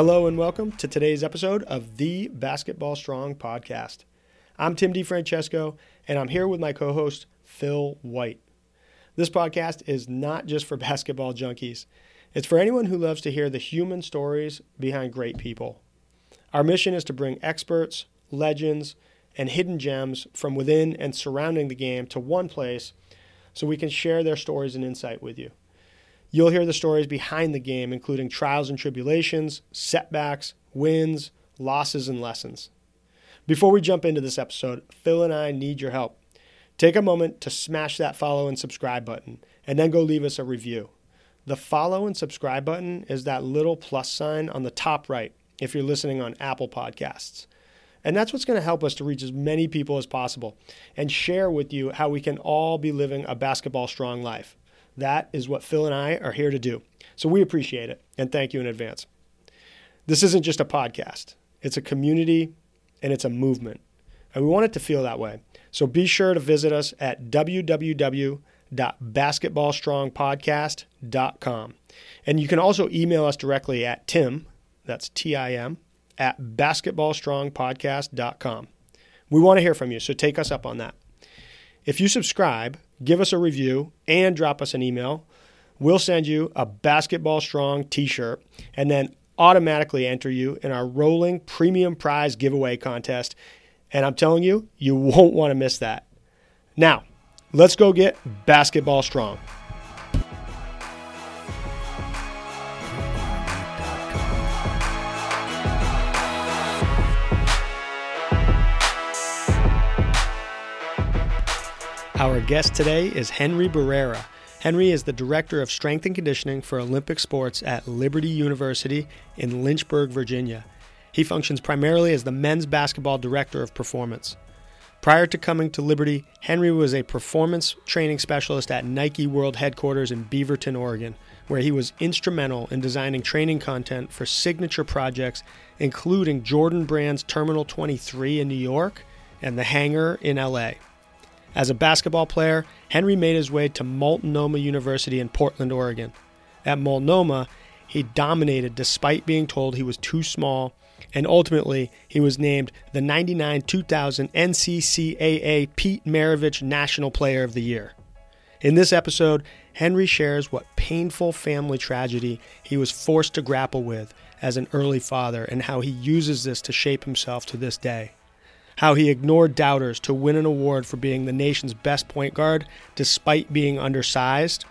Hello and welcome to today's episode of the Basketball Strong podcast. I'm Tim DeFrancesco, and I'm here with my co host, Phil White. This podcast is not just for basketball junkies, it's for anyone who loves to hear the human stories behind great people. Our mission is to bring experts, legends, and hidden gems from within and surrounding the game to one place so we can share their stories and insight with you. You'll hear the stories behind the game, including trials and tribulations, setbacks, wins, losses, and lessons. Before we jump into this episode, Phil and I need your help. Take a moment to smash that follow and subscribe button, and then go leave us a review. The follow and subscribe button is that little plus sign on the top right if you're listening on Apple Podcasts. And that's what's going to help us to reach as many people as possible and share with you how we can all be living a basketball strong life. That is what Phil and I are here to do. So we appreciate it and thank you in advance. This isn't just a podcast, it's a community and it's a movement. And we want it to feel that way. So be sure to visit us at www.basketballstrongpodcast.com. And you can also email us directly at Tim, that's T I M, at basketballstrongpodcast.com. We want to hear from you, so take us up on that. If you subscribe, give us a review, and drop us an email, we'll send you a Basketball Strong t shirt and then automatically enter you in our rolling premium prize giveaway contest. And I'm telling you, you won't want to miss that. Now, let's go get Basketball Strong. Our guest today is Henry Barrera. Henry is the Director of Strength and Conditioning for Olympic Sports at Liberty University in Lynchburg, Virginia. He functions primarily as the men's basketball director of performance. Prior to coming to Liberty, Henry was a performance training specialist at Nike World Headquarters in Beaverton, Oregon, where he was instrumental in designing training content for signature projects, including Jordan Brand's Terminal 23 in New York and the Hangar in LA. As a basketball player, Henry made his way to Multnomah University in Portland, Oregon. At Multnomah, he dominated despite being told he was too small, and ultimately, he was named the 99 2000 NCCAA Pete Maravich National Player of the Year. In this episode, Henry shares what painful family tragedy he was forced to grapple with as an early father and how he uses this to shape himself to this day how he ignored doubters to win an award for being the nation's best point guard despite being undersized,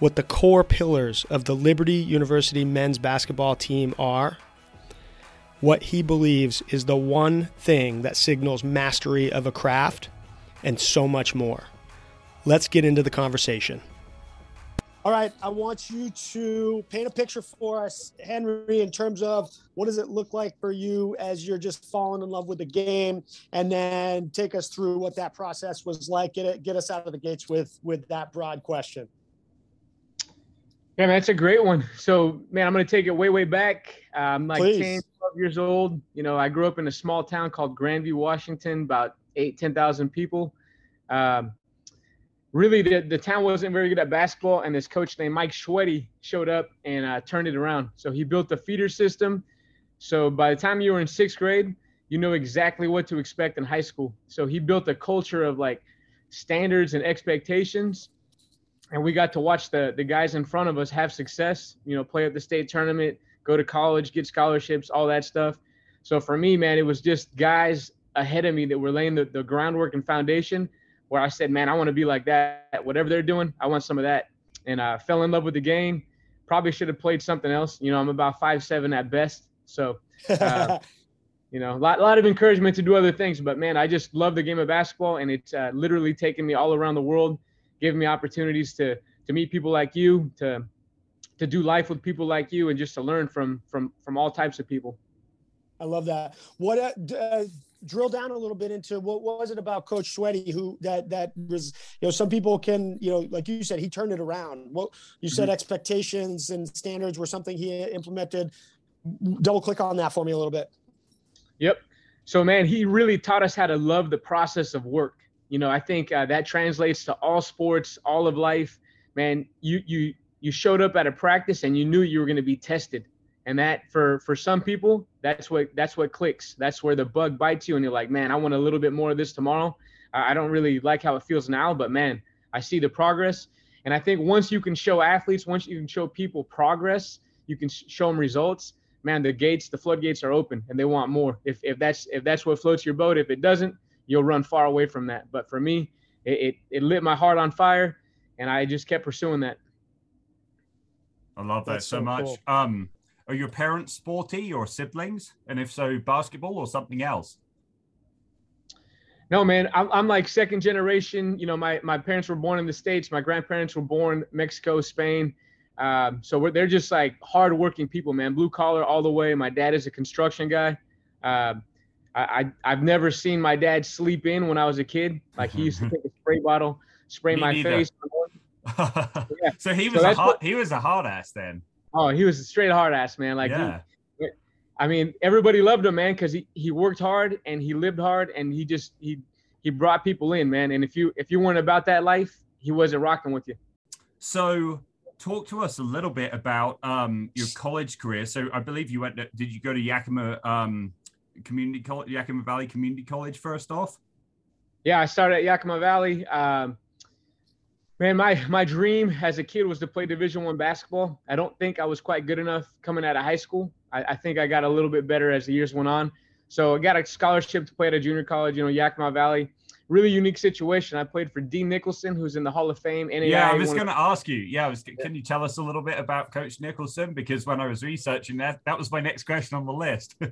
what the core pillars of the Liberty University men's basketball team are, what he believes is the one thing that signals mastery of a craft, and so much more. Let's get into the conversation. All right, I want you to paint a picture for us, Henry, in terms of what does it look like for you as you're just falling in love with the game, and then take us through what that process was like. Get it, get us out of the gates with with that broad question. Yeah, man, that's a great one. So, man, I'm going to take it way, way back. I'm like Please. 10, 12 years old. You know, I grew up in a small town called Grandview, Washington, about eight, 10,000 people. Um, really the, the town wasn't very good at basketball and this coach named mike Schweddy showed up and uh, turned it around. So he built the feeder system. So by the time you were in sixth grade you know exactly what to expect in high school. So he built a culture of like standards and expectations and we got to watch the the guys in front of us have success you know play at the state tournament go to college get scholarships all that stuff. So for me man it was just guys ahead of me that were laying the, the groundwork and foundation where I said, man, I want to be like that. Whatever they're doing, I want some of that. And I uh, fell in love with the game. Probably should have played something else. You know, I'm about five seven at best. So, uh, you know, a lot, lot of encouragement to do other things. But man, I just love the game of basketball, and it's uh, literally taken me all around the world, giving me opportunities to to meet people like you, to to do life with people like you, and just to learn from from from all types of people. I love that. What uh, uh drill down a little bit into what was it about Coach Sweaty who that that was you know some people can you know like you said he turned it around. Well, you said mm-hmm. expectations and standards were something he implemented. Double click on that for me a little bit. Yep. So man, he really taught us how to love the process of work. You know, I think uh, that translates to all sports, all of life. Man, you you you showed up at a practice and you knew you were going to be tested. And that for for some people that's what that's what clicks. That's where the bug bites you and you're like man i want a little bit more of this tomorrow. I don't really like how it feels now but man i see the progress. And i think once you can show athletes once you can show people progress you can show them results man the gates the floodgates are open and they want more. If, if that's if that's what floats your boat if it doesn't you'll run far away from that. But for me it, it, it lit my heart on fire and i just kept pursuing that. I love that so, so, much. cool. um are your parents sporty or siblings? And if so, basketball or something else? No, man, I'm, I'm like second generation. You know, my, my parents were born in the States. My grandparents were born Mexico, Spain. Um, so they're just like hardworking people, man. Blue collar all the way. My dad is a construction guy. Uh, I, I have never seen my dad sleep in when I was a kid. Like he used to take a spray bottle, spray my neither. face. yeah. So he was so a hard, what, he was a hard ass then. Oh, he was a straight hard ass man. Like, yeah. he, I mean, everybody loved him, man, because he, he worked hard and he lived hard and he just he he brought people in, man. And if you if you weren't about that life, he wasn't rocking with you. So, talk to us a little bit about um, your college career. So, I believe you went. To, did you go to Yakima um, Community College, Yakima Valley Community College first off? Yeah, I started at Yakima Valley. Um, Man, my my dream as a kid was to play Division One basketball. I don't think I was quite good enough coming out of high school. I, I, think I got a little bit better as the years went on. So I got a scholarship to play at a junior college, you know, Yakima Valley. Really unique situation. I played for Dean Nicholson, who's in the Hall of Fame. NAIA, yeah, I was going to ask you. Yeah, was, can you tell us a little bit about Coach Nicholson? Because when I was researching that, that was my next question on the list. yeah,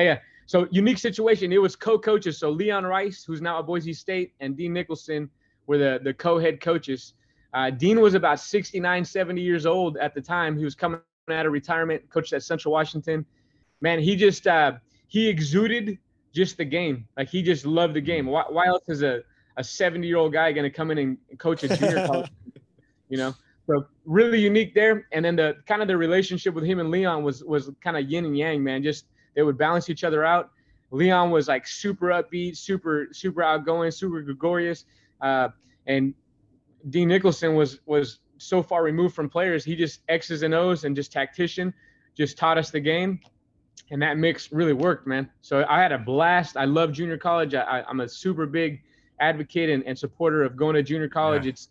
yeah. So unique situation. It was co-coaches. So Leon Rice, who's now at Boise State, and Dean Nicholson were the the co-head coaches. Uh, Dean was about 69, 70 years old at the time. He was coming out of retirement, coached at Central Washington. Man, he just uh, he exuded just the game. Like he just loved the game. Why, why else is a a 70 year old guy going to come in and coach a junior college? You know, so really unique there. And then the kind of the relationship with him and Leon was was kind of yin and yang, man. Just they would balance each other out. Leon was like super upbeat, super super outgoing, super gregarious. Uh, and Dean Nicholson was was so far removed from players. He just X's and O's and just tactician, just taught us the game, and that mix really worked, man. So I had a blast. I love junior college. I, am a super big advocate and, and, supporter of going to junior college. Yeah. It's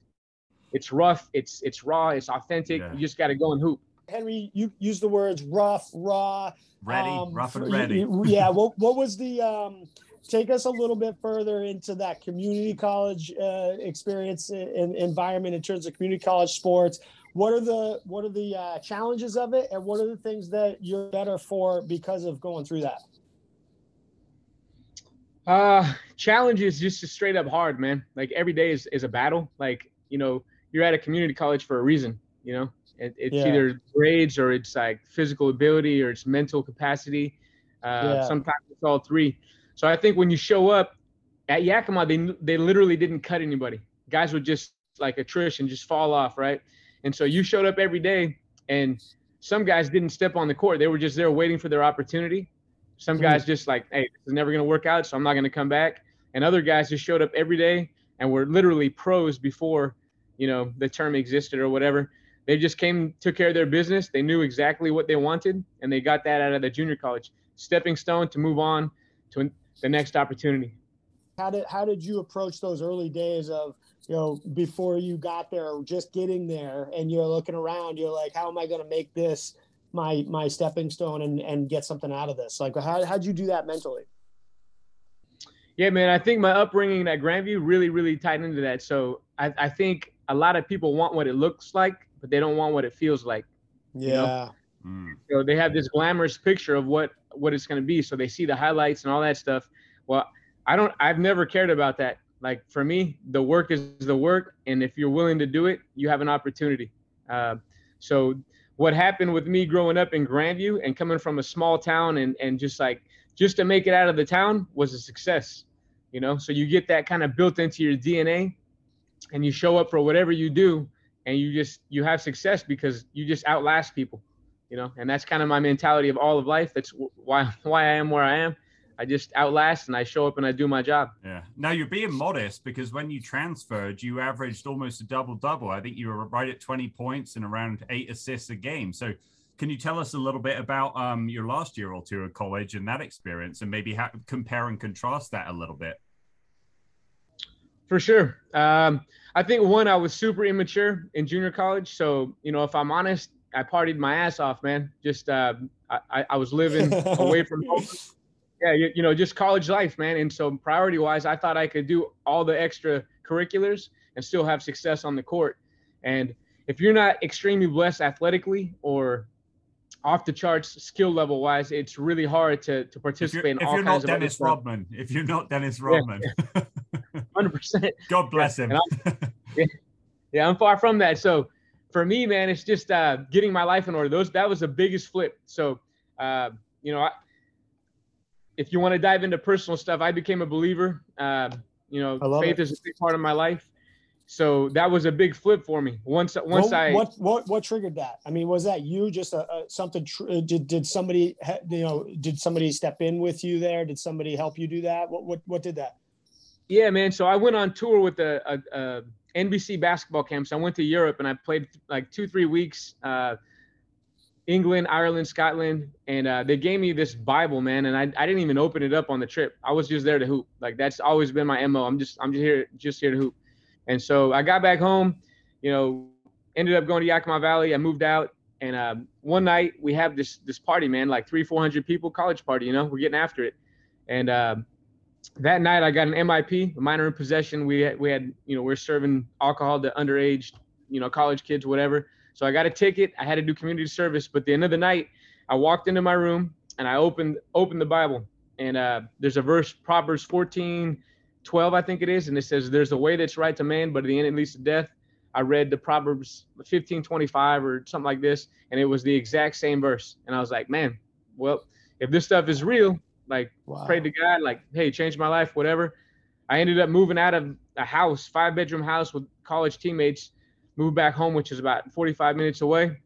it's rough. It's it's raw. It's authentic. Yeah. You just got to go and hoop. Henry, you use the words rough, raw, ready, um, rough and ready. yeah. What what was the um take us a little bit further into that community college uh, experience and environment in terms of community college sports. What are the what are the uh, challenges of it, and what are the things that you're better for because of going through that? Uh, challenge is just straight up hard, man. Like every day is, is a battle. Like, you know, you're at a community college for a reason, you know, it, it's yeah. either grades or it's like physical ability or it's mental capacity. Uh, yeah. Sometimes it's all three. So I think when you show up at Yakima, they they literally didn't cut anybody. Guys would just like attrition, just fall off, right? And so you showed up every day, and some guys didn't step on the court. They were just there waiting for their opportunity. Some guys mm. just like, hey, this is never gonna work out, so I'm not gonna come back. And other guys just showed up every day and were literally pros before, you know, the term existed or whatever. They just came, took care of their business. They knew exactly what they wanted, and they got that out of the junior college. Stepping stone to move on to the next opportunity. How did how did you approach those early days of you know before you got there, just getting there, and you're looking around, you're like, how am I going to make this my my stepping stone and and get something out of this? Like, how how'd you do that mentally? Yeah, man, I think my upbringing at Grandview really really tied into that. So I, I think a lot of people want what it looks like, but they don't want what it feels like. Yeah. You know? mm. So they have this glamorous picture of what what it's going to be. So they see the highlights and all that stuff. Well, I don't. I've never cared about that. Like for me, the work is the work, and if you're willing to do it, you have an opportunity. Uh, so what happened with me growing up in Grandview and coming from a small town and and just like just to make it out of the town was a success. You know, so you get that kind of built into your DNA, and you show up for whatever you do, and you just you have success because you just outlast people you know, and that's kind of my mentality of all of life. That's why why I am where I am. I just outlast and I show up and I do my job. Yeah. Now you're being modest because when you transferred, you averaged almost a double double. I think you were right at 20 points and around eight assists a game. So can you tell us a little bit about um, your last year or two of college and that experience, and maybe compare and contrast that a little bit? For sure. Um, I think one, I was super immature in junior college. So, you know, if I'm honest, I partied my ass off, man. Just, uh, I, I was living away from home. Yeah, you, you know, just college life, man. And so, priority wise, I thought I could do all the extra curriculars and still have success on the court. And if you're not extremely blessed athletically or off the charts skill level wise, it's really hard to to participate in if all you're not Dennis Rodman, if you're not Dennis Rodman, hundred percent. God bless him. yeah, yeah, I'm far from that. So for me, man, it's just uh, getting my life in order. Those that was the biggest flip. So uh, you know, I, if you want to dive into personal stuff, I became a believer. Uh, you know, faith it. is a big part of my life so that was a big flip for me once once what, i what what what triggered that i mean was that you just a, a something tr- uh, did did somebody you know did somebody step in with you there did somebody help you do that what what, what did that yeah man so i went on tour with the a, a nbc basketball camps i went to europe and i played like two three weeks uh, england ireland scotland and uh, they gave me this bible man and I, I didn't even open it up on the trip i was just there to hoop like that's always been my mo i'm just i'm just here just here to hoop and so I got back home, you know, ended up going to Yakima Valley. I moved out, and uh, one night we have this this party, man, like three, four hundred people, college party. You know, we're getting after it. And uh, that night I got an MIP, a minor in possession. We had, we had, you know, we are serving alcohol to underage, you know, college kids, whatever. So I got a ticket. I had to do community service. But the end of the night, I walked into my room and I opened opened the Bible, and uh, there's a verse, Proverbs 14 12, I think it is, and it says, "There's a way that's right to man, but at the end it leads to death." I read the Proverbs 15, 25 or something like this, and it was the exact same verse. And I was like, man, well, if this stuff is real, like wow. prayed to God, like, hey, change my life, whatever. I ended up moving out of a house, five bedroom house with college teammates, moved back home, which is about 45 minutes away.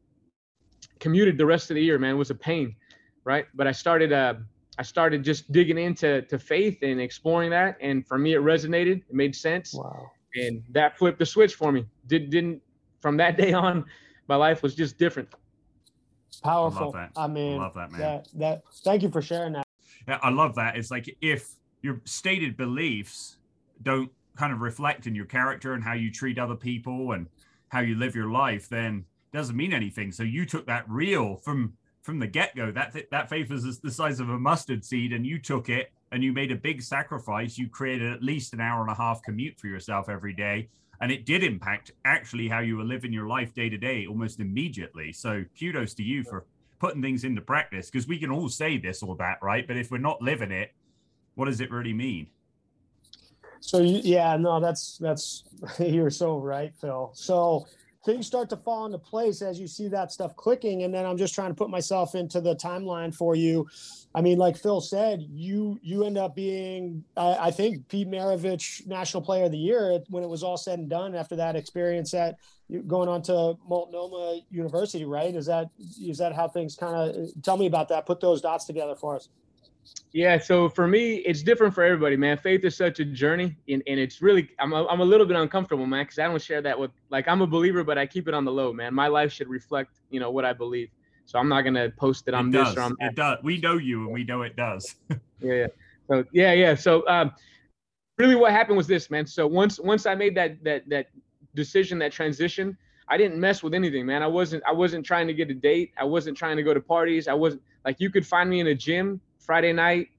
Commuted the rest of the year, man. It was a pain, right? But I started uh I started just digging into to faith and exploring that, and for me, it resonated. It made sense. Wow. And that flipped the switch for me. Did didn't from that day on, my life was just different. Powerful. I, I mean, I love that man. That, that thank you for sharing that. I love that. It's like if your stated beliefs don't kind of reflect in your character and how you treat other people and how you live your life, then doesn't mean anything. So you took that real from from the get go. That that faith was the size of a mustard seed, and you took it and you made a big sacrifice. You created at least an hour and a half commute for yourself every day, and it did impact actually how you were living your life day to day almost immediately. So kudos to you for putting things into practice because we can all say this or that, right? But if we're not living it, what does it really mean? So yeah, no, that's that's you're so right, Phil. So things start to fall into place as you see that stuff clicking and then i'm just trying to put myself into the timeline for you i mean like phil said you you end up being i, I think pete maravich national player of the year when it was all said and done after that experience at going on to multnomah university right is that is that how things kind of tell me about that put those dots together for us yeah, so for me, it's different for everybody, man. Faith is such a journey, and, and it's really I'm a, I'm a little bit uncomfortable, man, because I don't share that with like I'm a believer, but I keep it on the low, man. My life should reflect, you know, what I believe. So I'm not gonna post that I'm it this or I'm that. It does. We know you, and we know it does. yeah, yeah. So yeah, yeah. So um, really, what happened was this, man. So once once I made that that that decision, that transition, I didn't mess with anything, man. I wasn't I wasn't trying to get a date. I wasn't trying to go to parties. I wasn't like you could find me in a gym Friday night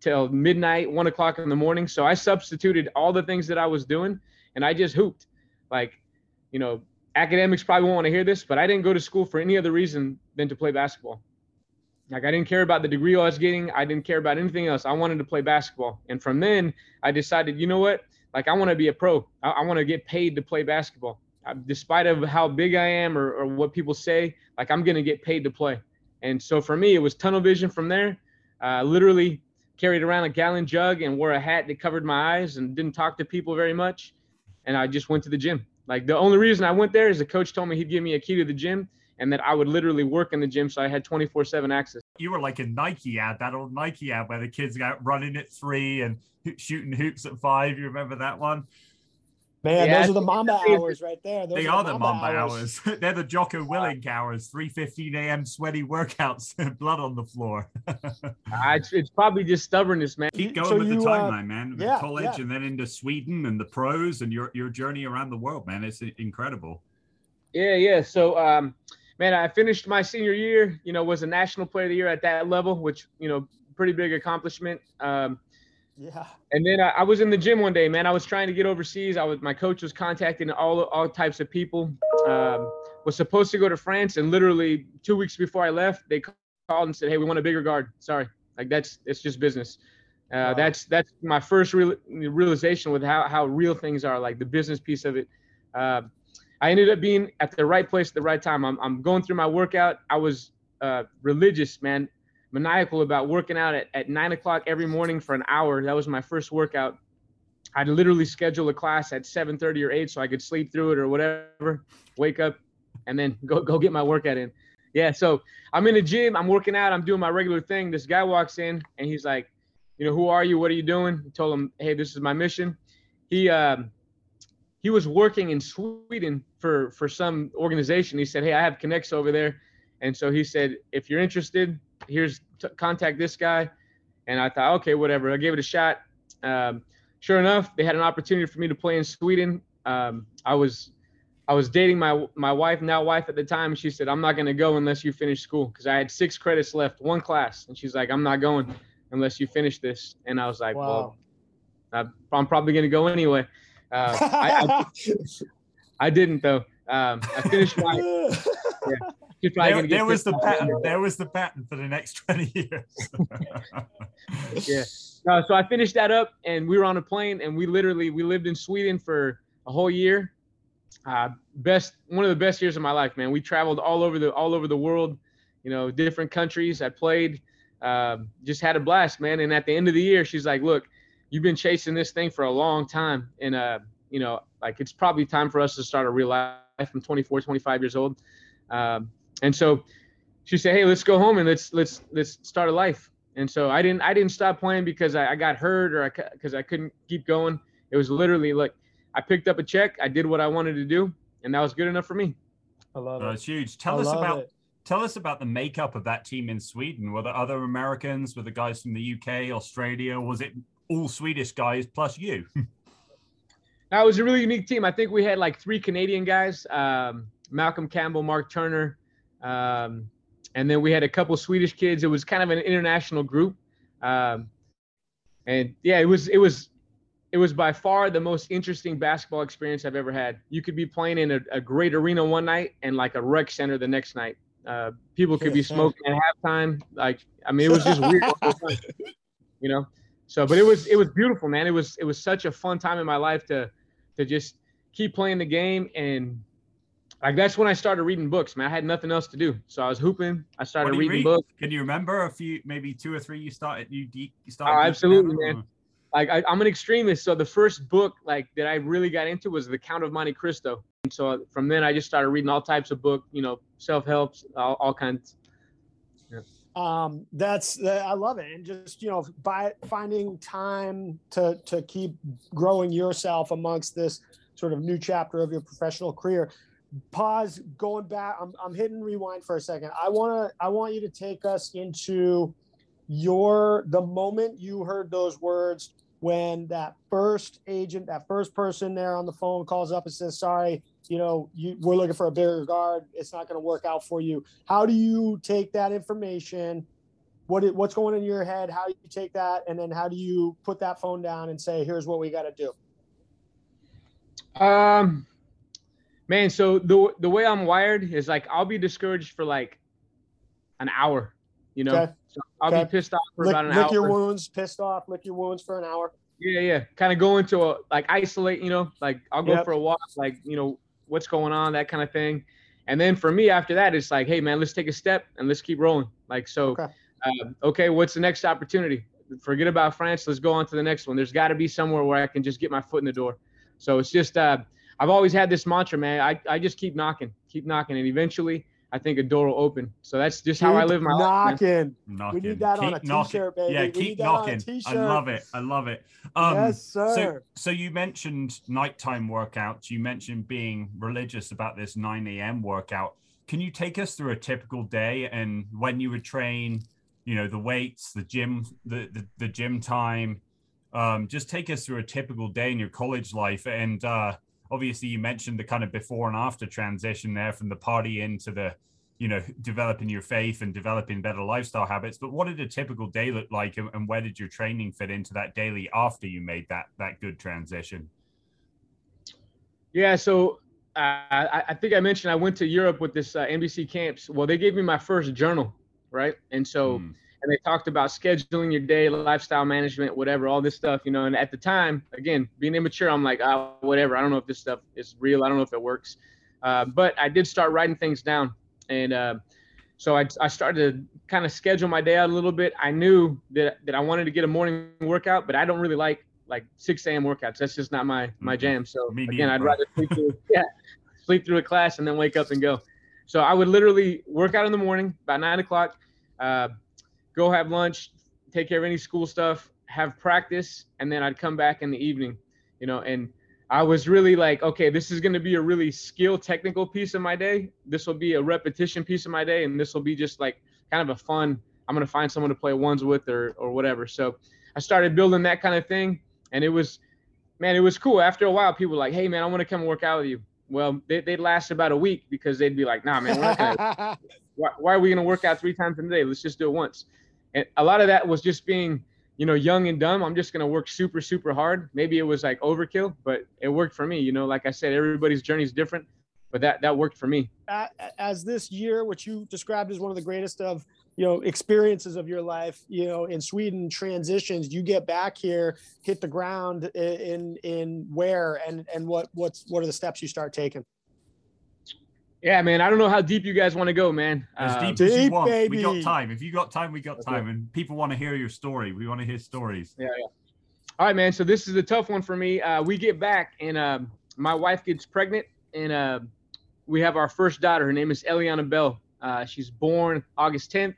till midnight, one o'clock in the morning. So I substituted all the things that I was doing and I just hooped. Like, you know, academics probably won't want to hear this, but I didn't go to school for any other reason than to play basketball. Like I didn't care about the degree I was getting. I didn't care about anything else. I wanted to play basketball. And from then I decided, you know what? Like I want to be a pro. I, I want to get paid to play basketball. I, despite of how big I am or, or what people say, like I'm to get paid to play. And so for me, it was tunnel vision from there uh, literally carried around a gallon jug and wore a hat that covered my eyes and didn't talk to people very much. And I just went to the gym. Like the only reason I went there is the coach told me he'd give me a key to the gym and that I would literally work in the gym. So I had 24 seven access. You were like a Nike ad, that old Nike ad where the kids got running at three and shooting hoops at five. You remember that one? Man, yeah, those are the Mamba hours right there. Those they are, are the Mamba, Mamba hours. hours. They're the Jocko Willink hours. Three fifteen a.m. sweaty workouts, blood on the floor. uh, it's, it's, probably just stubbornness, man. Keep going so with you, the uh, timeline, uh, man. Yeah, college yeah. and then into Sweden and the pros and your your journey around the world, man. It's incredible. Yeah, yeah. So, um, man, I finished my senior year. You know, was a national player of the year at that level, which you know, pretty big accomplishment. Um, yeah. And then I, I, was in the gym one day, man. I was trying to get overseas. I was my coach was contacting all all types of people. Um, was supposed to go to France, and literally two weeks before I left, they called and said, "Hey, we want a bigger guard. Sorry, like that's it's just business." Uh, wow. That's that's my first real, realization with how how real things are, like the business piece of it. Uh, I ended up being at the right place at the right time. I'm I'm going through my workout. I was uh, religious, man maniacal about working out at, at nine o'clock every morning for an hour. That was my first workout. I'd literally schedule a class at 7:30 or 8 so I could sleep through it or whatever, wake up, and then go go get my workout in. Yeah, so I'm in the gym, I'm working out, I'm doing my regular thing. This guy walks in and he's like, you know, who are you? What are you doing? I told him, hey, this is my mission. He um, he was working in Sweden for for some organization. He said, hey, I have connects over there, and so he said, if you're interested, here's t- contact this guy. And I thought, okay, whatever. I gave it a shot. Um, sure enough, they had an opportunity for me to play in Sweden. Um, I was I was dating my my wife, now wife at the time. She said, I'm not going to go unless you finish school because I had six credits left, one class. And she's like, I'm not going unless you finish this. And I was like, wow. well, I'm probably going to go anyway. Uh, I, I, I, didn't though. Um, I finished my yeah, there, there was the pattern. There was the pattern for the next 20 years. yeah. No, so I finished that up and we were on a plane and we literally we lived in Sweden for a whole year. Uh, best one of the best years of my life, man. We traveled all over the all over the world, you know, different countries. I played, uh, just had a blast, man. And at the end of the year, she's like, "Look, you've been chasing this thing for a long time, and uh, you know, like it's probably time for us to start a real life. I'm 24, 25 years old. Um, and so she said, "Hey, let's go home and let's let's let's start a life." And so I didn't I didn't stop playing because I, I got hurt or i because I, I couldn't keep going. It was literally like I picked up a check, I did what I wanted to do, and that was good enough for me. I love it. That's huge. Tell I us about it. tell us about the makeup of that team in Sweden. Were there other Americans? Were the guys from the UK, Australia? Was it all Swedish guys plus you? that was a really unique team. I think we had like three Canadian guys: um, Malcolm Campbell, Mark Turner, um, and then we had a couple Swedish kids. It was kind of an international group. Um, and yeah, it was it was it was by far the most interesting basketball experience I've ever had. You could be playing in a, a great arena one night and like a rec center the next night. Uh, people could be smoking at halftime. Like I mean, it was just weird. you know. So, but it was it was beautiful, man. It was it was such a fun time in my life to to just keep playing the game and like that's when I started reading books, man. I had nothing else to do, so I was hooping. I started reading read? books. Can you remember a few, maybe two or three you started? You, you started. Oh, absolutely, man. Like I, am an extremist, so the first book like that I really got into was The Count of Monte Cristo. And so from then I just started reading all types of book, you know, self helps, all, all kinds. Yeah. Um, that's uh, I love it, and just you know, by finding time to to keep growing yourself amongst this sort of new chapter of your professional career pause going back I'm, I'm hitting rewind for a second. I want to i want you to take us into your the moment you heard those words when that first agent that first person there on the phone calls up and says sorry you know you, we're looking for a bigger guard it's not going to work out for you how do you take that information what it, what's going in your head how do you take that and then how do you put that phone down and say here's what we got to do um Man, so the the way I'm wired is like I'll be discouraged for like an hour, you know. Okay. So I'll okay. be pissed off for lick, about an lick hour. Lick your wounds, pissed off, lick your wounds for an hour. Yeah, yeah. Kind of go into a like isolate, you know, like I'll go yep. for a walk, like, you know, what's going on, that kind of thing. And then for me after that, it's like, hey man, let's take a step and let's keep rolling. Like so okay, uh, okay what's the next opportunity? Forget about France. Let's go on to the next one. There's got to be somewhere where I can just get my foot in the door. So it's just uh, I've always had this mantra, man. I, I just keep knocking, keep knocking, and eventually I think a door will open. So that's just keep how I live my knocking. life. Knocking. We need that keep on a t-shirt, baby. Yeah, we keep knocking. I love it. I love it. Um, yes, sir. So, so you mentioned nighttime workouts. You mentioned being religious about this 9 a.m. workout. Can you take us through a typical day and when you would train? You know, the weights, the gym, the the, the gym time. Um, just take us through a typical day in your college life and. uh obviously you mentioned the kind of before and after transition there from the party into the you know developing your faith and developing better lifestyle habits. But what did a typical day look like and, where did your training fit into that daily after you made that that good transition? Yeah so uh, I, I, think i mentioned i went to europe with this uh, nbc camps. Well they gave me my first journal right? And so mm and they talked about scheduling your day, lifestyle management, whatever, all this stuff, you know. And at the time, again, being immature, I'm like, oh, whatever. I don't know if this stuff is real. I don't know if it works. Uh, but I did start writing things down, and uh, so I, I started to kind of schedule my day out a little bit. I knew that that I wanted to get a morning workout, but I don't really like like 6 a.m. workouts. That's just not my my mm-hmm. jam. So Me again, I'd rather sleep through yeah, sleep through a class and then wake up and go. So I would literally work out in the morning about nine o'clock. Uh, go have lunch, take care of any school stuff, have practice, and then I'd come back in the evening, you know, and I was really like, okay, this is going to be a really skill technical piece of my day. This will be a repetition piece of my day, and this will be just like kind of a fun. I'm going to find someone to play ones with or or whatever. So I started building that kind of thing, and it was, man, it was cool. After a while, people were like, hey, man, I want to come work out with you. Well, they, would last about a week because they'd be like, nah, man, gonna, why, why are we going to work out three times in a day? Let's just do it once and a lot of that was just being you know young and dumb. I'm just going to work super super hard. Maybe it was like overkill but it worked for me you know? Like i said everybody's journey is different but that that worked for me. As this year which you described as one of the greatest of you know experiences of your life you know in sweden transitions you get back here hit the ground in in where and and what what's what are the steps you start taking yeah, man. I don't know how deep you guys want to go, man. As deep, uh, deep as you want. Baby. We got time. If you got time, we got time. And people want to hear your story. We want to hear stories. Yeah, yeah. All right, man. So this is a tough one for me. Uh, we get back, and uh, my wife gets pregnant, and uh, we have our first daughter. Her name is Eliana Bell. Uh, she's born August 10th,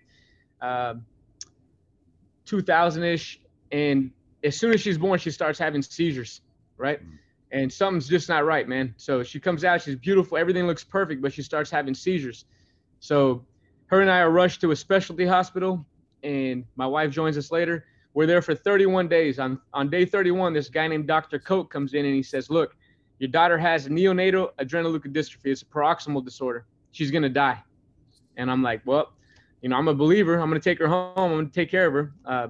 2000-ish, and as soon as she's born, she starts having seizures. Right. Mm and something's just not right, man. So she comes out, she's beautiful, everything looks perfect, but she starts having seizures. So her and I are rushed to a specialty hospital, and my wife joins us later. We're there for 31 days. On on day 31, this guy named Dr. Coke comes in and he says, "Look, your daughter has neonatal adrenoleukodystrophy. It's a peroxisomal disorder. She's gonna die." And I'm like, "Well, you know, I'm a believer. I'm gonna take her home. I'm gonna take care of her. Uh,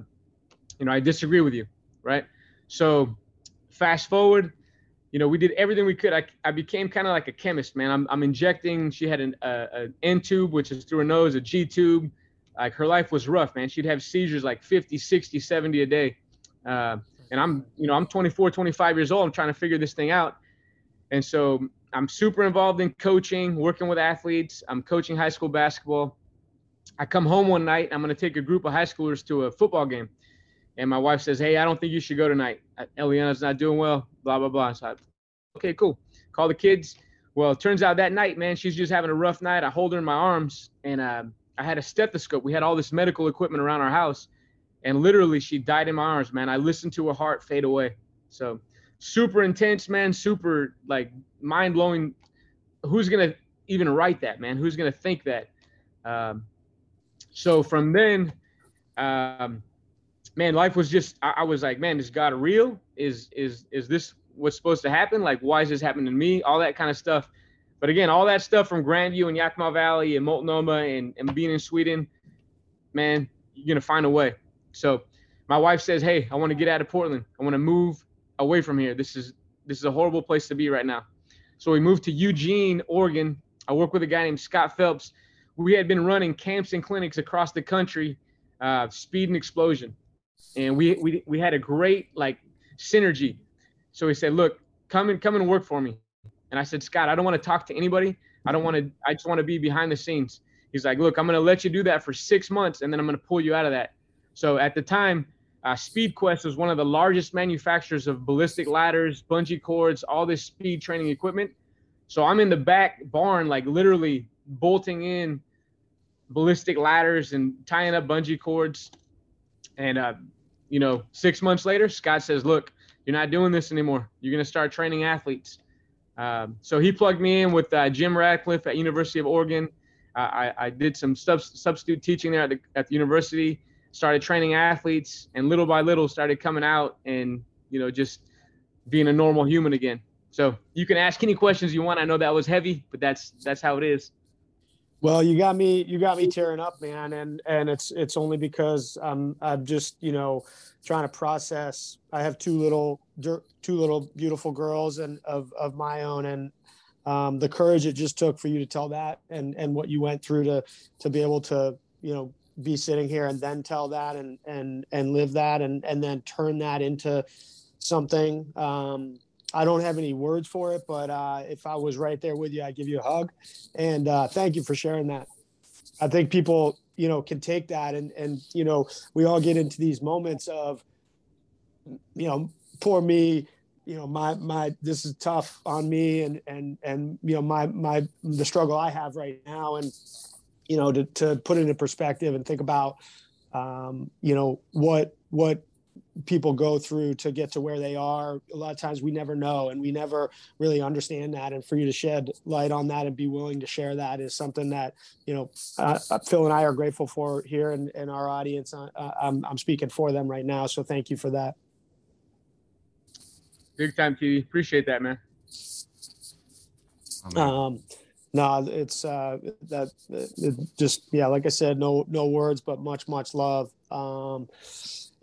you know, I disagree with you, right?" So, fast forward, you know, we did everything we could. I, I became kind of like a chemist, man. I'm, I'm injecting. She had an a, N tube, which is through her nose, a G tube. Like her life was rough, man. She'd have seizures like 50, 60, 70 a day. Uh, and I'm, you know, I'm 24, 25 years old. I'm trying to figure this thing out. And so I'm super involved in coaching, working with athletes. I'm coaching high school basketball. I come home one night. I'm going to take a group of high schoolers to a football game. And my wife says, Hey, I don't think you should go tonight. Eliana's not doing well, blah, blah, blah. So I, okay, cool. Call the kids. Well, it turns out that night, man, she's just having a rough night. I hold her in my arms and uh, I had a stethoscope. We had all this medical equipment around our house. And literally, she died in my arms, man. I listened to her heart fade away. So super intense, man. Super like mind blowing. Who's going to even write that, man? Who's going to think that? Um, so from then, um, man, life was just I, I, was like, man, is God real? Is is is this what's supposed to happen? Like, why is this happening to me? All that kind of stuff. But again, all that stuff from Grandview and Yakima Valley and Multnomah and, and being in Sweden, man, you're gonna find a way. So my wife says, Hey, I want to get out of Portland. I want to move away from here. This is this is a horrible place to be right now. So we moved to Eugene, Oregon. I work with a guy named Scott Phelps. We had been running camps and clinics across the country, uh, speed and explosion and we we we had a great like synergy. So he said, "Look, come and come and work for me." And I said, "Scott, I don't want to talk to anybody. I don't want to. I just want to be behind the scenes." He's like, "Look, I'm going to let you do that for six months, and then I'm going to pull you out of that." So at the time, uh, SpeedQuest was one of the largest manufacturers of ballistic ladders, bungee cords, all this speed training equipment. So I'm in the back barn, like literally bolting in ballistic ladders and tying up bungee cords. And, uh, you know, six months later, Scott says, Look, you're not doing this anymore. You're going to start training athletes. Um, so he plugged me in with uh, Jim Radcliffe at University of Oregon. Uh, I, I, did some sub- substitute teaching there at the, at the university, started training athletes, and little by little started coming out and, you know, just being a normal human again. So you can ask any questions you want. I know that was heavy, but that's that's how it is. Well, you got me you got me tearing up, man, and and it's it's only because I'm I'm just you know trying to process. I have two little two little beautiful girls and of of my own, and um, the courage it just took for you to tell that, and and what you went through to to be able to you know be sitting here and then tell that and and and live that and and then turn that into something um, I don't have any words for it, but uh, if I was right there with you, I'd give you a hug. And uh, thank you for sharing that. I think people, you know, can take that, and and you know, we all get into these moments of, you know, poor me, you know, my my this is tough on me, and and and you know, my my the struggle I have right now, and you know, to to put it into perspective and think about, um, you know, what what people go through to get to where they are a lot of times we never know and we never really understand that. And for you to shed light on that and be willing to share that is something that you know uh, uh phil and i are grateful for here in, in our audience. Uh, uh I'm, I'm speaking for them right now so thank you for that. Big time TV. appreciate that man. Um no it's uh that it just yeah like i said no no words but much much love. Um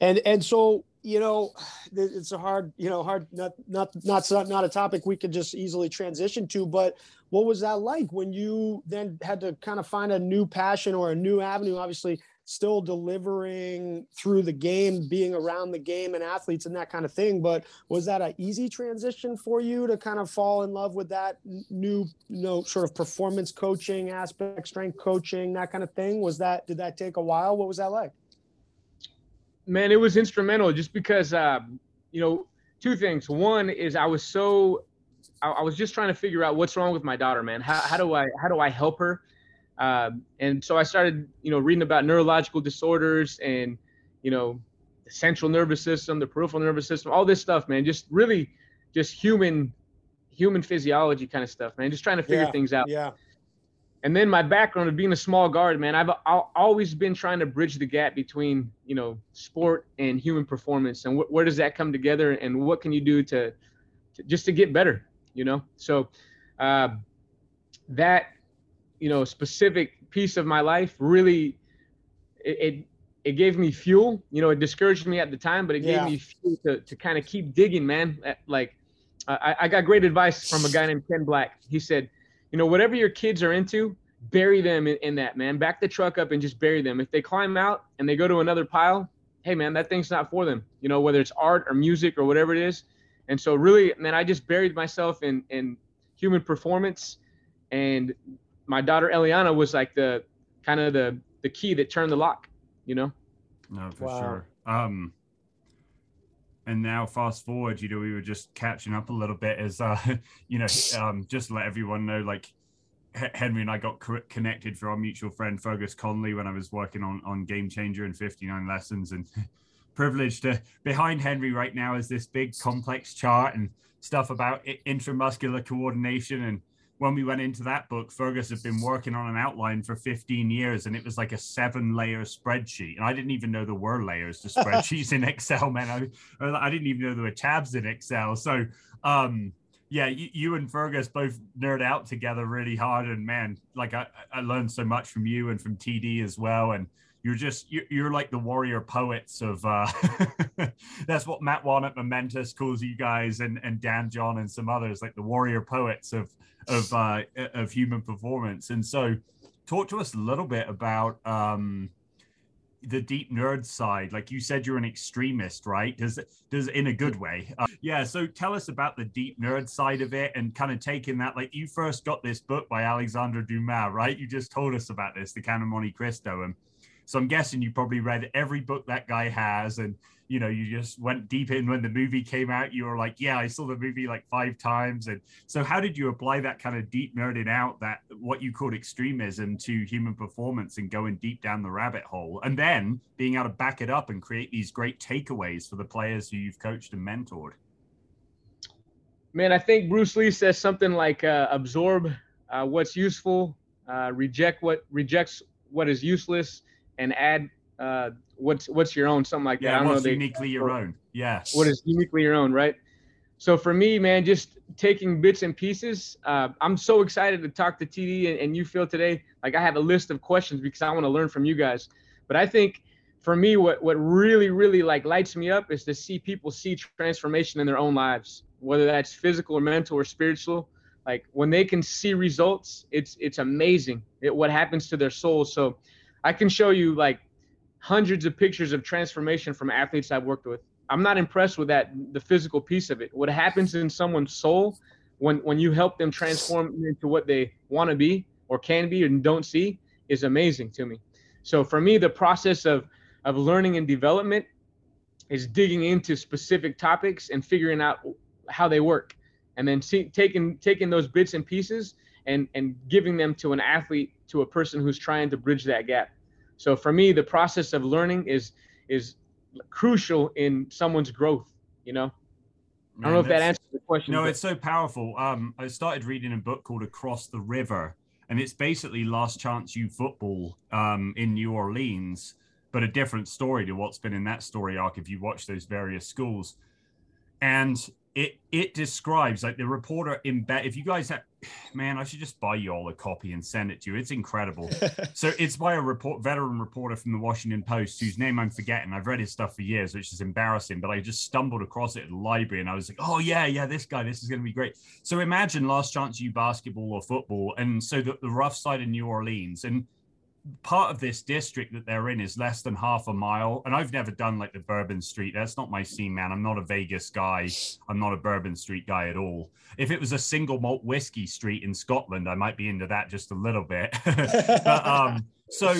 and and so you know it's a hard you know hard not not not not a topic we could just easily transition to but what was that like when you then had to kind of find a new passion or a new avenue obviously still delivering through the game being around the game and athletes and that kind of thing but was that an easy transition for you to kind of fall in love with that new you know sort of performance coaching aspect strength coaching that kind of thing? Was that did that take a while? What was that like man, it was instrumental just because, uh, you know, two things. One is I was so, I, I, was just trying to figure out what's wrong with my daughter, man. How, how do I, how do I help her? Um, and so I started, you know, reading about neurological disorders and, you know, the central nervous system, the peripheral nervous system, all this stuff, man. Just really, just human, human physiology kind of stuff, man. Just trying to figure yeah, things out. Yeah. And then my background of being a small guard, man, I've, I've always been trying to bridge the gap between, you know, sport and human performance. And wh- where does that come together? And what can you do to, to just to get better, you know? So uh, that, you know, specific piece of my life really, it, it, it gave me fuel. You know, it discouraged me at the time, but it gave yeah. me fuel to, to kind of keep digging, man. Like, I, I got great advice from a guy named Ken Black. He said, you know, whatever your kids are into, bury them in, in, that, man. Back the truck up and just bury them. If they climb out and they go to another pile, hey, man, that thing's not for them, you know, whether it's art or music or whatever it is. And so, really, man, I just buried myself in, in human performance. And my daughter Eliana was like the kind of the, the key that turned the lock, you know? No, for wow. sure. Um, and now fast forward you know we were just catching up a little bit as uh you know um just let everyone know like henry and i got co- connected through our mutual friend fergus connolly when i was working on on game changer and 59 lessons. And privileged to behind henry right now is this big complex chart and stuff about intramuscular coordination and when we went into that book, Fergus had been working on an outline for 15 years and it was like a seven layer spreadsheet. And I didn't even know there were layers to spreadsheets in Excel, man. I, I didn't even know there were tabs in Excel. So, um, yeah, you, you, and Fergus both nerd out together really hard. And man, like I, I learned so much from you and from TD as well. And you're just you're, like the warrior poets of uh that's what matt wan at momentous calls you guys and and dan john and some others like the warrior poets of of uh of human performance. And so talk to us a little bit about um the deep nerd side. Like you said you're an extremist right? Does does in a good way. Uh, yeah so tell us about the deep nerd side of it and kind of taking that like you first got this book by alexandre dumas right? You just told us about this the count of monte cristo and So I'm guessing you probably read every book that guy has, and you know, you just went deep in when the movie came out. You were like, yeah, I saw the movie like five times. And so, how did you apply that kind of deep nerding out, that what you called extremism, to human performance and going deep down the rabbit hole, and then being able to back it up and create these great takeaways for the players who you've coached and mentored? Man, I think Bruce Lee says something like uh, absorb uh, what's useful, uh, reject what rejects what is useless, and add uh, what's what's your own, something like yeah, that. I don't what's know uniquely your own? Yes. What is uniquely your own, right? So for me, man, just taking bits and pieces. Uh, I'm so excited to talk to TD and, and you feel today. Like I have a list of questions because I want to learn from you guys. But I think for me, what what really really like lights me up is to see people see transformation in their own lives whether that's physical or mental or spiritual like when they can see results it's it's amazing it, what happens to their souls so i can show you like hundreds of pictures of transformation from athletes i've worked with. I'm not impressed with that the physical piece of it. What happens in someone's soul when when you help them transform into what they want to be or can be and don't see is amazing to me. So for me the process of of learning and development is digging into specific topics and figuring out how they work. And then see, taking taking those bits and pieces and and giving them to an athlete to a person who's trying to bridge that gap so for me the process of learning is is crucial in someone's growth you know Man, I don't know if that answers the question. No, but... it's so powerful. Um, I started reading a book called Across the River, and it's basically Last Chance U football um, in New Orleans, but a different story to what's been in that story arc if you watch those various schools. And it it describes like the reporter in bed. If you guys have, man, I should just buy you all a copy and send it to you. It's incredible. so it's by a report veteran reporter from the Washington Post whose name I'm forgetting. I've read his stuff for years, which is embarrassing, but I just stumbled across it at the library and I was like, oh yeah, yeah, this guy, this is going to be great. So imagine Last Chance U basketball or football, and so the, the rough side of New Orleans and part of this district that they're in is less than half a mile. And I've never done like the Bourbon Street. That's not my scene, man. I'm not a Vegas guy. I'm not a Bourbon Street guy at all. If it was a single malt whiskey street in Scotland, I might be into that just a little bit. but, um, so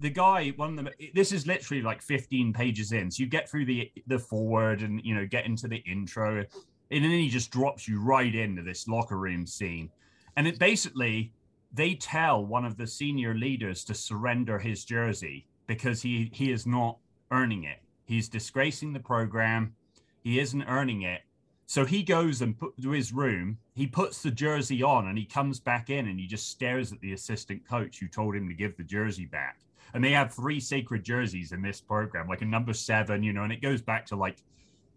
the guy, one of them, this is literally like 15 pages in. So you get through the the forward and you know get into the intro, and then he just drops you right into this locker room scene. And it basically they tell one of the senior leaders to surrender his jersey because he he is not earning it. He's disgracing the program. He isn't earning it. So he goes and put to his room. He puts the jersey on and he comes back in and he just stares at the assistant coach who told him to give the jersey back. And they have three sacred jerseys in this program, like a number seven, you know, and it goes back to like,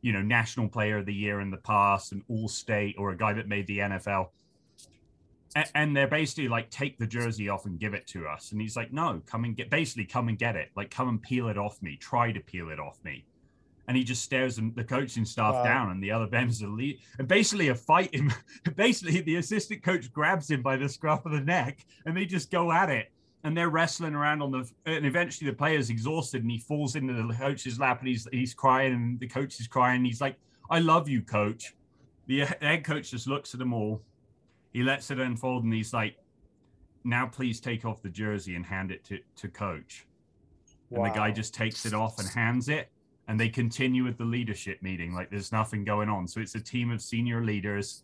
you know, national player of the year in the past, and all state, or a guy that made the NFL and they're basically like take the jersey off and give it to us. And he's like no come and get basically come and get it. Like come and peel it off me. Try to peel it off me. And he just stares the coaching staff wow. down and the other bench the lead and basically a fight him basically the assistant coach grabs him by the scruff of the neck and they just go at it. And they're wrestling around on the and eventually the player's exhausted and he falls into the coach's lap and he's he's crying and the coach is crying. He's like i love you coach. The uh, head coach just looks at them all he lets it unfold and he's like, now please take off the jersey and hand it to, to coach. Wow. And the guy just takes it off and hands it. And they continue with the leadership meeting like there's nothing going on. So it's a team of senior leaders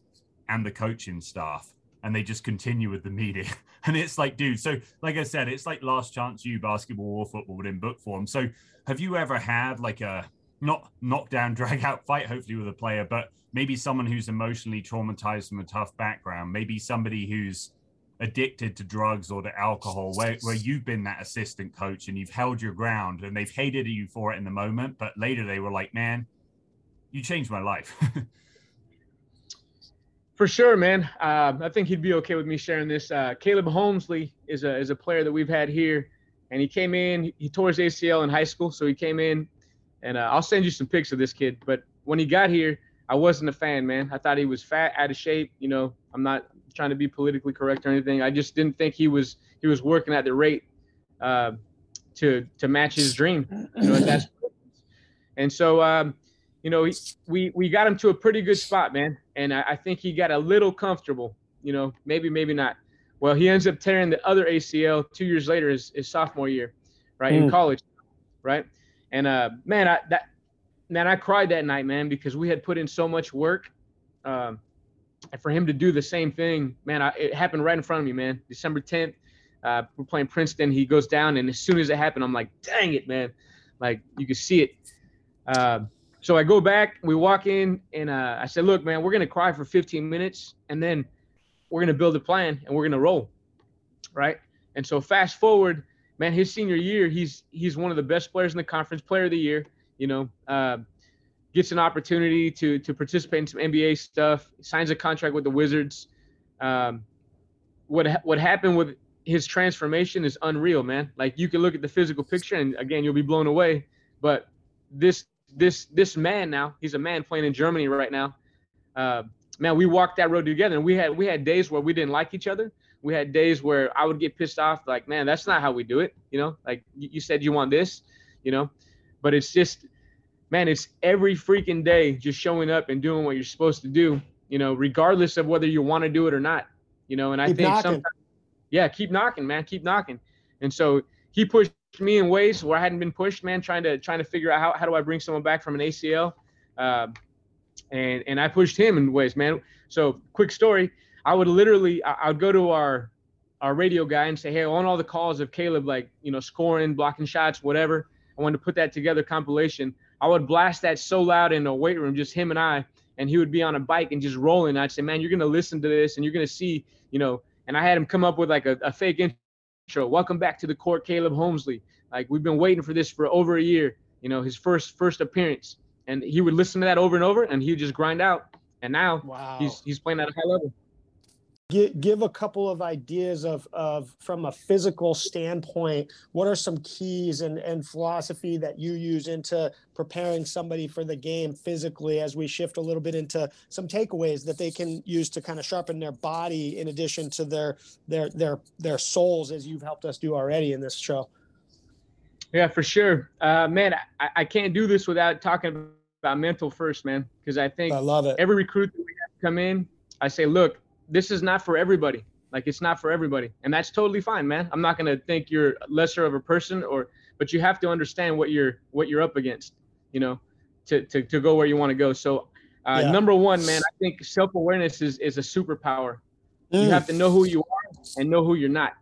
and the coaching staff. And they just continue with the meeting. And it's like, dude, so like I said, it's like Last Chance U basketball or football, but in book form. So have you ever had like a not knockdown, drag out fight, hopefully with a player, but maybe someone who's emotionally traumatized from a tough background, maybe somebody who's addicted to drugs or to alcohol, where, where you've been that assistant coach and you've held your ground and they've hated you for it in the moment, but later they were like, man, you changed my life. For sure, man. Uh, I think he'd be okay with me sharing this. Uh, Caleb Homesley is a is a player that we've had here, and he came in. He tore his ACL in high school, so he came in and uh, I'll send you some pics of this kid. But when he got here, I wasn't a fan, man. I thought he was fat, out of shape. You know, I'm not trying to be politically correct or anything. I just didn't think he was he was working at the rate uh, to to match his dream. You know, and so um, you know he, we we got him to a pretty good spot, man. And I, I think he got a little comfortable. You know, maybe maybe not. Well, he ends up tearing the other ACL two years later, his, his sophomore year right mm. in college, right? And uh, man, I that man, I cried that night, man, because we had put in so much work. Um, and for him to do the same thing, man, I, it happened right in front of me, man. December 10th, uh, we're playing Princeton. He goes down, and as soon as it happened, I'm like, dang it, man. Like you can see it. Uh, so I go back, we walk in, and uh, I said, look, man, we're gonna cry for 15 minutes, and then we're gonna build a plan, and we're gonna roll, right? And so fast forward, man, his senior year, he's he's one of the best players in the conference, player of the year. You know, uh, gets an opportunity to to participate in some NBA stuff, signs a contract with the Wizards. Um, what what happened with his transformation is unreal, man. Like you can look at the physical picture, and again, you'll be blown away. But this this this man now, he's a man playing in Germany right now. Uh, man, we walked that road together, and we had we had days where we didn't like each other. We had days where I would get pissed off, like, man, that's not how we do it. You know, like you said you want this, you know, but it's just man, it's every freaking day just showing up and doing what you're supposed to do, you know, regardless of whether you want to do it or not, you know. And I keep think knocking. sometimes, yeah, keep knocking, man, keep knocking. And so he pushed me in ways where I hadn't been pushed, man, trying to trying to figure out how, how do I bring someone back from an ACL, uh, and and I pushed him in ways, man. So quick story, I would literally I, I would go to our our radio guy and say, hey, on all the calls of Caleb, like you know, scoring, blocking shots, whatever. I wanted to put that together compilation. I would blast that so loud in the weight room, just him and I, and he would be on a bike and just rolling. I'd say, man, you're gonna listen to this and you're gonna see, you know. And I had him come up with like a, a fake intro. Welcome back to the court, Caleb Homesley. Like we've been waiting for this for over a year. You know, his first first appearance, and he would listen to that over and over, and he would just grind out. And now wow. he's he's playing at a high level give, give a couple of ideas of, of from a physical standpoint what are some keys and, and philosophy that you use into preparing somebody for the game physically as we shift a little bit into some takeaways that they can use to kind of sharpen their body in addition to their their their their souls as you've helped us do already in this show? Yeah for sure. Uh, man I, I can't do this without talking about mental first man because i think i love it. every recruit that we have come in i say look this is not for everybody. Like it's not for everybody, and that's totally fine, man. I'm not gonna think you're lesser of a person, or but you have to understand what you're what you're up against, you know, to to, to go where you want to go. So, uh, yeah. number one, man, I think self awareness is is a superpower. Mm. You have to know who you are and know who you're not.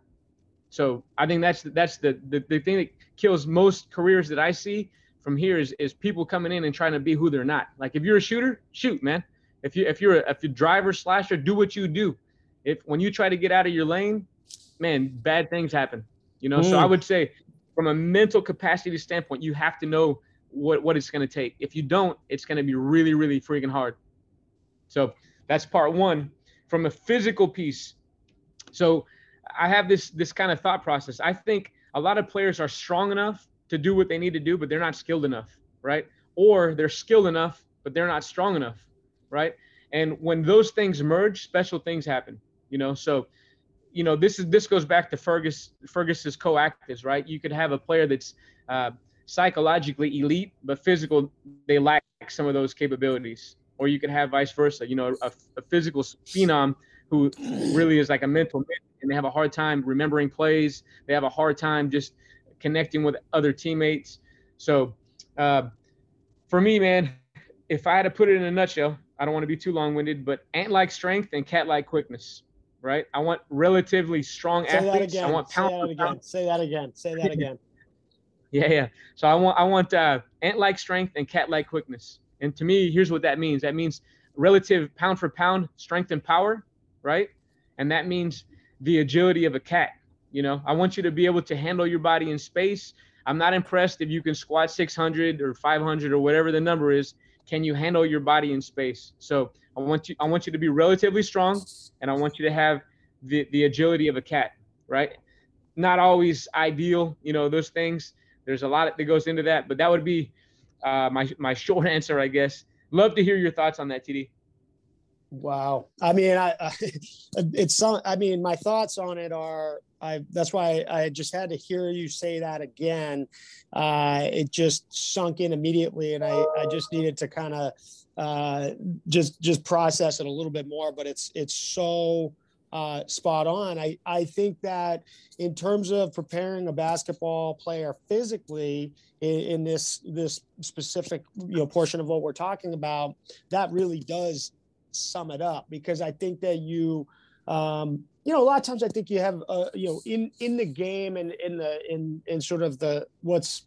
So I think that's that's the, the the thing that kills most careers that I see from here is is people coming in and trying to be who they're not. Like if you're a shooter, shoot, man. If you if you're a, if you're driver slasher, do what you do. If when you try to get out of your lane, man, bad things happen. You know, mm. so I mm. would say from a mental capacity standpoint, you have to know what what it's going to take. If you don't, it's going to be really really freaking hard. So that's part one. From a physical piece, so I have this this kind of thought process. I think a lot of players are strong enough to do what they need to do, but they're not skilled enough, right? Or they're skilled enough, but they're not strong enough right? And when those things merge, special things happen. You know, so you know this is this goes back to Fergus Fergus's coactives, right? You could have a player that's uh, psychologically elite, but physical they lack some of those capabilities, or you could have vice versa. You know, a, a physical phenom who really is like a mental and they have a hard time remembering plays. They have a hard time just connecting with other teammates. So, uh, for me, man, if I had to put it in a nutshell, I don't want to be too long-winded, but ant-like strength and cat-like quickness, right? I want relatively strong Say athletes. That again. I want pound Say that again. Pound. Say that again. Say that again. yeah, yeah. So I want I want uh, ant-like strength and cat-like quickness. And to me, here's what that means. That means relative pound for pound strength and power, right? And that means the agility of a cat. You know, I want you to be able to handle your body in space. I'm not impressed if you can squat 600 or 500 or whatever the number is can you handle your body in space? So I want you I want you to be relatively strong and I want you to have the, the agility of a cat, right? Not always ideal, you know, those things. There's a lot that goes into that, but that would be uh, my my short answer, I guess. Love to hear your thoughts on that, TD. Wow. I mean, I, I it's some. I mean, my thoughts on it are. I. That's why I just had to hear you say that again. Uh, it just sunk in immediately, and I. I just needed to kind of uh, just just process it a little bit more. But it's it's so uh, spot on. I, I think that in terms of preparing a basketball player physically in, in, this this specific you know portion of what we're talking about, that really does sum it up because I think that you um, you know a lot of times I think you have uh, you know in in the game and in the in in sort of the what's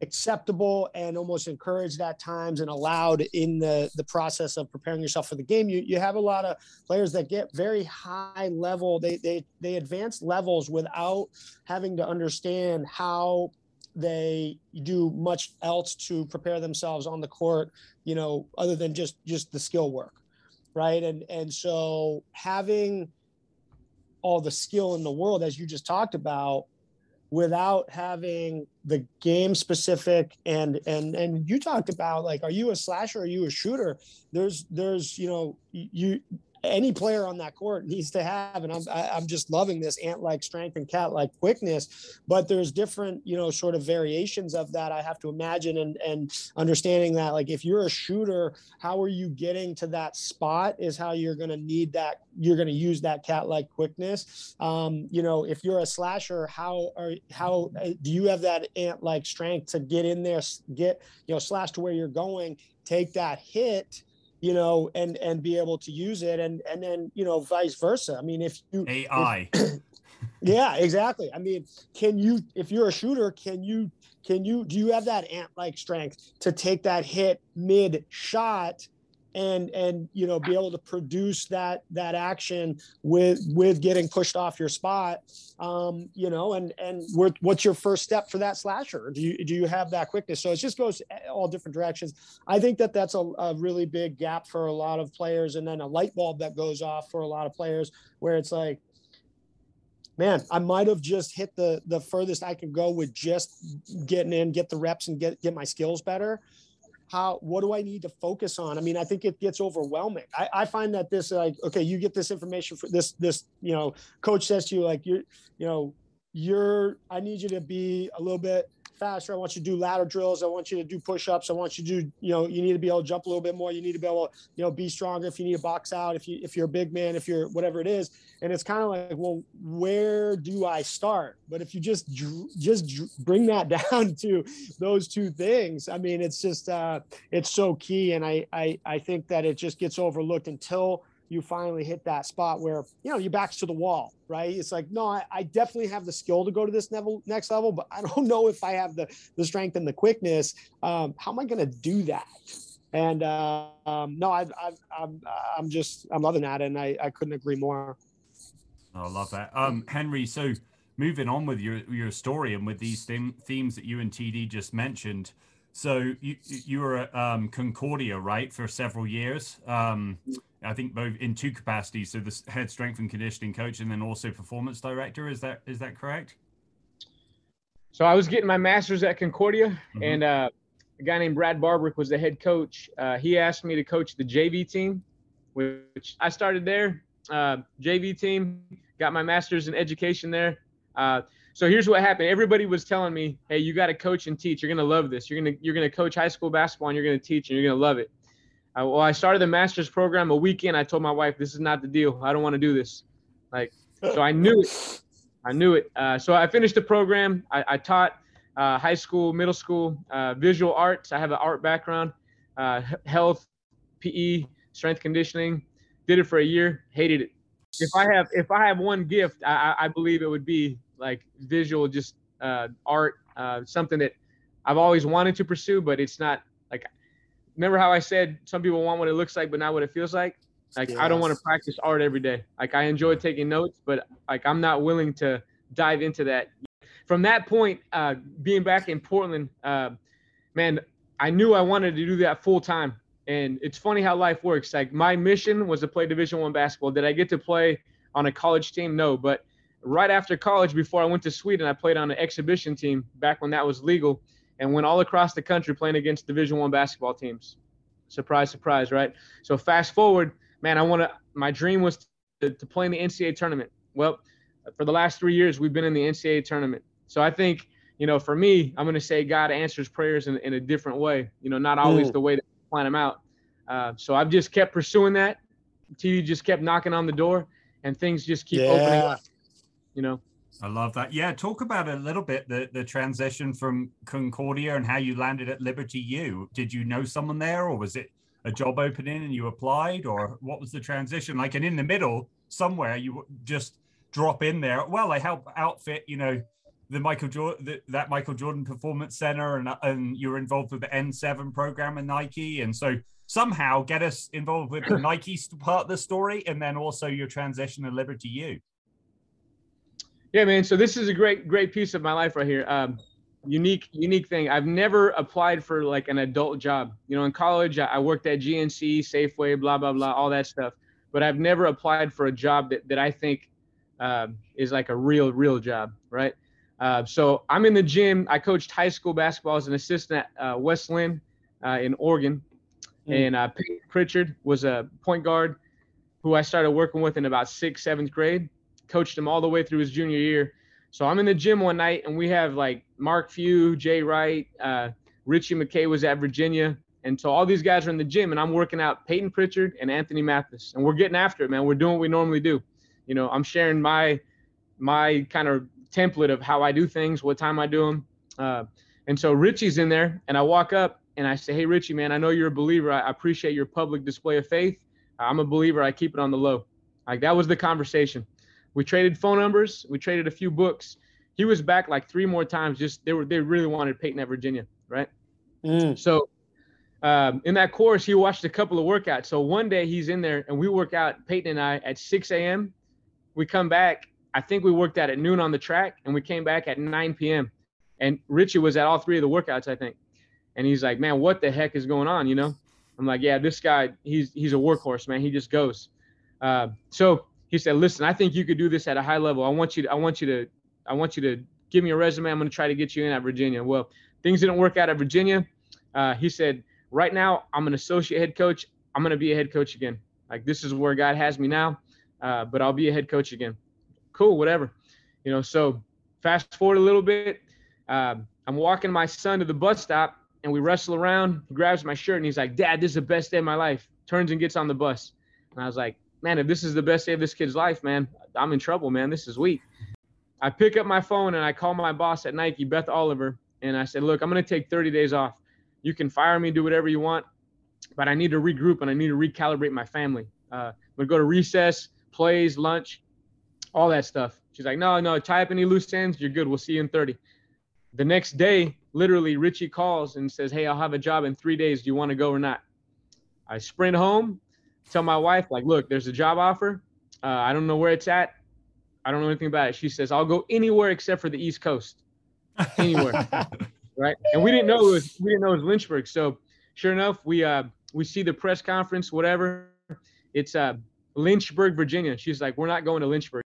acceptable and almost encouraged at times and allowed in the the process of preparing yourself for the game you you have a lot of players that get very high level they they they advance levels without having to understand how they do much else to prepare themselves on the court you know other than just just the skill work right? And and so having all the skill in the world as you just talked about without having the game specific and and and you talked about like are you a slasher are you a shooter? There's there's you know you any player on that court needs to have and i'm i'm just loving this ant-like strength and cat-like quickness but there's different you know sort of variations of that i have to imagine and and understanding that like if you're a shooter how are you getting to that spot is how you're going to need that you're going to use that cat-like quickness. Um you know if you're a slasher how are how uh, do you have that ant-like strength to get in there get you know slash to where you're going take that hit you know, and and be able to use it, and and then you know, vice versa. I mean, if you AI, if, yeah, exactly. I mean, can you, if you're a shooter, can you, can you, do you have that ant like strength to take that hit mid shot and and you know be able to produce that that action with with getting pushed off your spot um you know and and what's your first step for that slasher? Do you do you have that quickness? So it just goes all different directions. I think that that's a, a really big gap for a lot of players and then a light bulb that goes off for a lot of players where it's like man, I might have just hit the the furthest I can go with just getting in, get the reps, and get get my skills better how what do i need to focus on? I mean i think it gets overwhelming. I, I find that this like okay you get this information for this this you know coach says to you like you're you know you're i need you to be a little bit faster. I want you to do ladder drills. I want you to do push-ups. I want you to do, you know, you need to be able to jump a little bit more. You need to be able to, you know, be stronger if you need to box out, if you if you're a big man, if you're whatever it is. And it's kind of like, well, where do I start? But if you just just bring that down to those two things, I mean, it's just uh it's so key. And I I I think that it just gets overlooked until you finally hit that spot where you know your back's to the wall right? It's like no I, I, definitely have the skill to go to this level next level but i don't know if i have the the strength and the quickness. Um, how am i going to do that? And uh, um, no I, I, i'm i'm just i'm loving that and i, I couldn't agree more. Oh, i love that. Um, henry so moving on with your your story and with these them- themes that you and td just mentioned so you you were at um, Concordia, right, for several years. Um, I think both in two capacities. So the head strength and conditioning coach, and then also performance director. Is that is that correct? So I was getting my master's at Concordia, mm-hmm. and uh, a guy named Brad Barbrick was the head coach. Uh, he asked me to coach the JV team, which I started there. Uh, JV team, got my master's in education there. So here's what happened. Everybody was telling me, "Hey, you got to coach and teach. You're gonna love this. You're gonna you're gonna coach high school basketball and you're gonna teach and you're gonna love it." I, well, I started the master's program a weekend. I told my wife, "This is not the deal. I don't want to do this." Like, so I knew it. I knew it. Uh, so I finished the program. I, I taught uh, high school, middle school, uh, visual arts. I have an art background, uh, health, PE, strength conditioning. Did it for a year. Hated it. If I have if I have one gift, I, I believe it would be like visual, just uh, art, uh, something that I've always wanted to pursue, but it's not like. Remember how I said some people want what it looks like, but not what it feels like. Like yes. I don't want to practice art every day. Like I enjoy taking notes, but like I'm not willing to dive into that. From that point, uh, being back in Portland, uh, man, I knew I wanted to do that full time. And it's funny how life works. Like my mission was to play Division One basketball. Did I get to play on a college team? No, but right after college, before I went to Sweden, I played on an exhibition team back when that was legal, and went all across the country playing against Division One basketball teams. Surprise, surprise, right? So fast forward, man, I want to. My dream was to, to play in the NCAA tournament. Well, for the last three years, we've been in the NCAA tournament. So I think, you know, for me, I'm going to say God answers prayers in, in a different way. You know, not always mm. the way that we plan them out. Uh, so I've just kept pursuing that. TD just kept knocking on the door and things just keep yeah. opening up. You know. I love that. Yeah, talk about a little bit the the transition from Concordia and how you landed at Liberty U. Did you know someone there, or was it a job opening and you applied, or what was the transition like? And in the middle, somewhere, you just drop in there. Well, I help outfit, you know, the Michael Jordan that Michael Jordan Performance Center, and and you're involved with the N7 program and Nike, and so somehow get us involved with the Nike part of the story, and then also your transition to Liberty U. Yeah, man. So this is a great, great piece of my life right here. Um, unique, unique thing. I've never applied for like an adult job. You know, in college, I worked at GNC, Safeway, blah blah blah, all that stuff. But I've never applied for a job that that I think uh, is like a real, real job, right? Uh, so I'm in the gym. I coached high school basketball as an assistant at uh, West Linn uh, in Oregon, mm. and uh, Pritchard was a point guard who I started working with in about sixth, seventh grade coached him all the way through his junior year. So I'm in the gym one night and we have like Mark Few, Jay Wright, uh, Ritchie McKay was at Virginia. And so all these guys are in the gym and I'm working out Payton Pritchard and Anthony Mathis. And we're getting after it, man. We're doing what we normally do. You know, I'm sharing my my kind of template of how I do things, what time I do them. Uh, and so Ritchie's in there and I walk up and I say, Hey, Ritchie, man, I know you're a believer. I appreciate your public display of faith. I'm a believer. I keep it on the low. Like that was the conversation. We traded phone numbers. We traded a few books. He was back like three more times. Just they were they really wanted Payton at Virginia, right? Mm. So um, in that course, he watched a couple of workouts. So one day he's in there and we work out Payton and I at 6 a.m. We come back. I think we worked out at noon on the track and we came back at 9 p.m. And Ritchie was at all three of the workouts, I think. And he's like, man, what the heck is going on? You know, I'm like, yeah, this guy, he's he's a workhorse, man. He just goes. Uh, so he said, "Listen, I think you could do this at a high level. I want you to, I want you to, I want you to give me a resume. I'm going to try to get you in at Virginia." Well, things didn't work out at Virginia. Uh, he said, "Right now, I'm an associate head coach. I'm going to be a head coach again. Like this is where God has me now, uh, but I'll be a head coach again. Cool, whatever, you know." So fast forward a little bit. Uh, I'm walking my son to the bus stop, and we wrestle around. He grabs my shirt and he's like, "Dad, this is the best day of my life." Turns and gets on the bus, and I was like, man, if this is the best day of this kid's life, man, I'm in trouble, man. This is weak. I pick up my phone and I call my boss at Nike, Beth Oliver, and I said, look, I'm going to take 30 days off. You can fire me, do whatever you want, but I need to regroup and I need to recalibrate my family. Uh, to go to recess, plays, lunch, all that stuff. She's like, no, no, tie up any loose ends. You're good. We'll see you in 30. The next day, literally, Ritchie calls and says, hey, I'll have a job in three days. Do you want to go or not? I sprint home tell my wife like, look, there's a job offer. Uh, I don't know where it's at. I don't know anything about it. She says, I'll go anywhere except for the East Coast, anywhere. right. And we didn't know it was, we didn't know it was Lynchburg. So sure enough, we, uh, we see the press conference, whatever. It's, uh, Lynchburg, Virginia. She's like, we're not going to Lynchburg.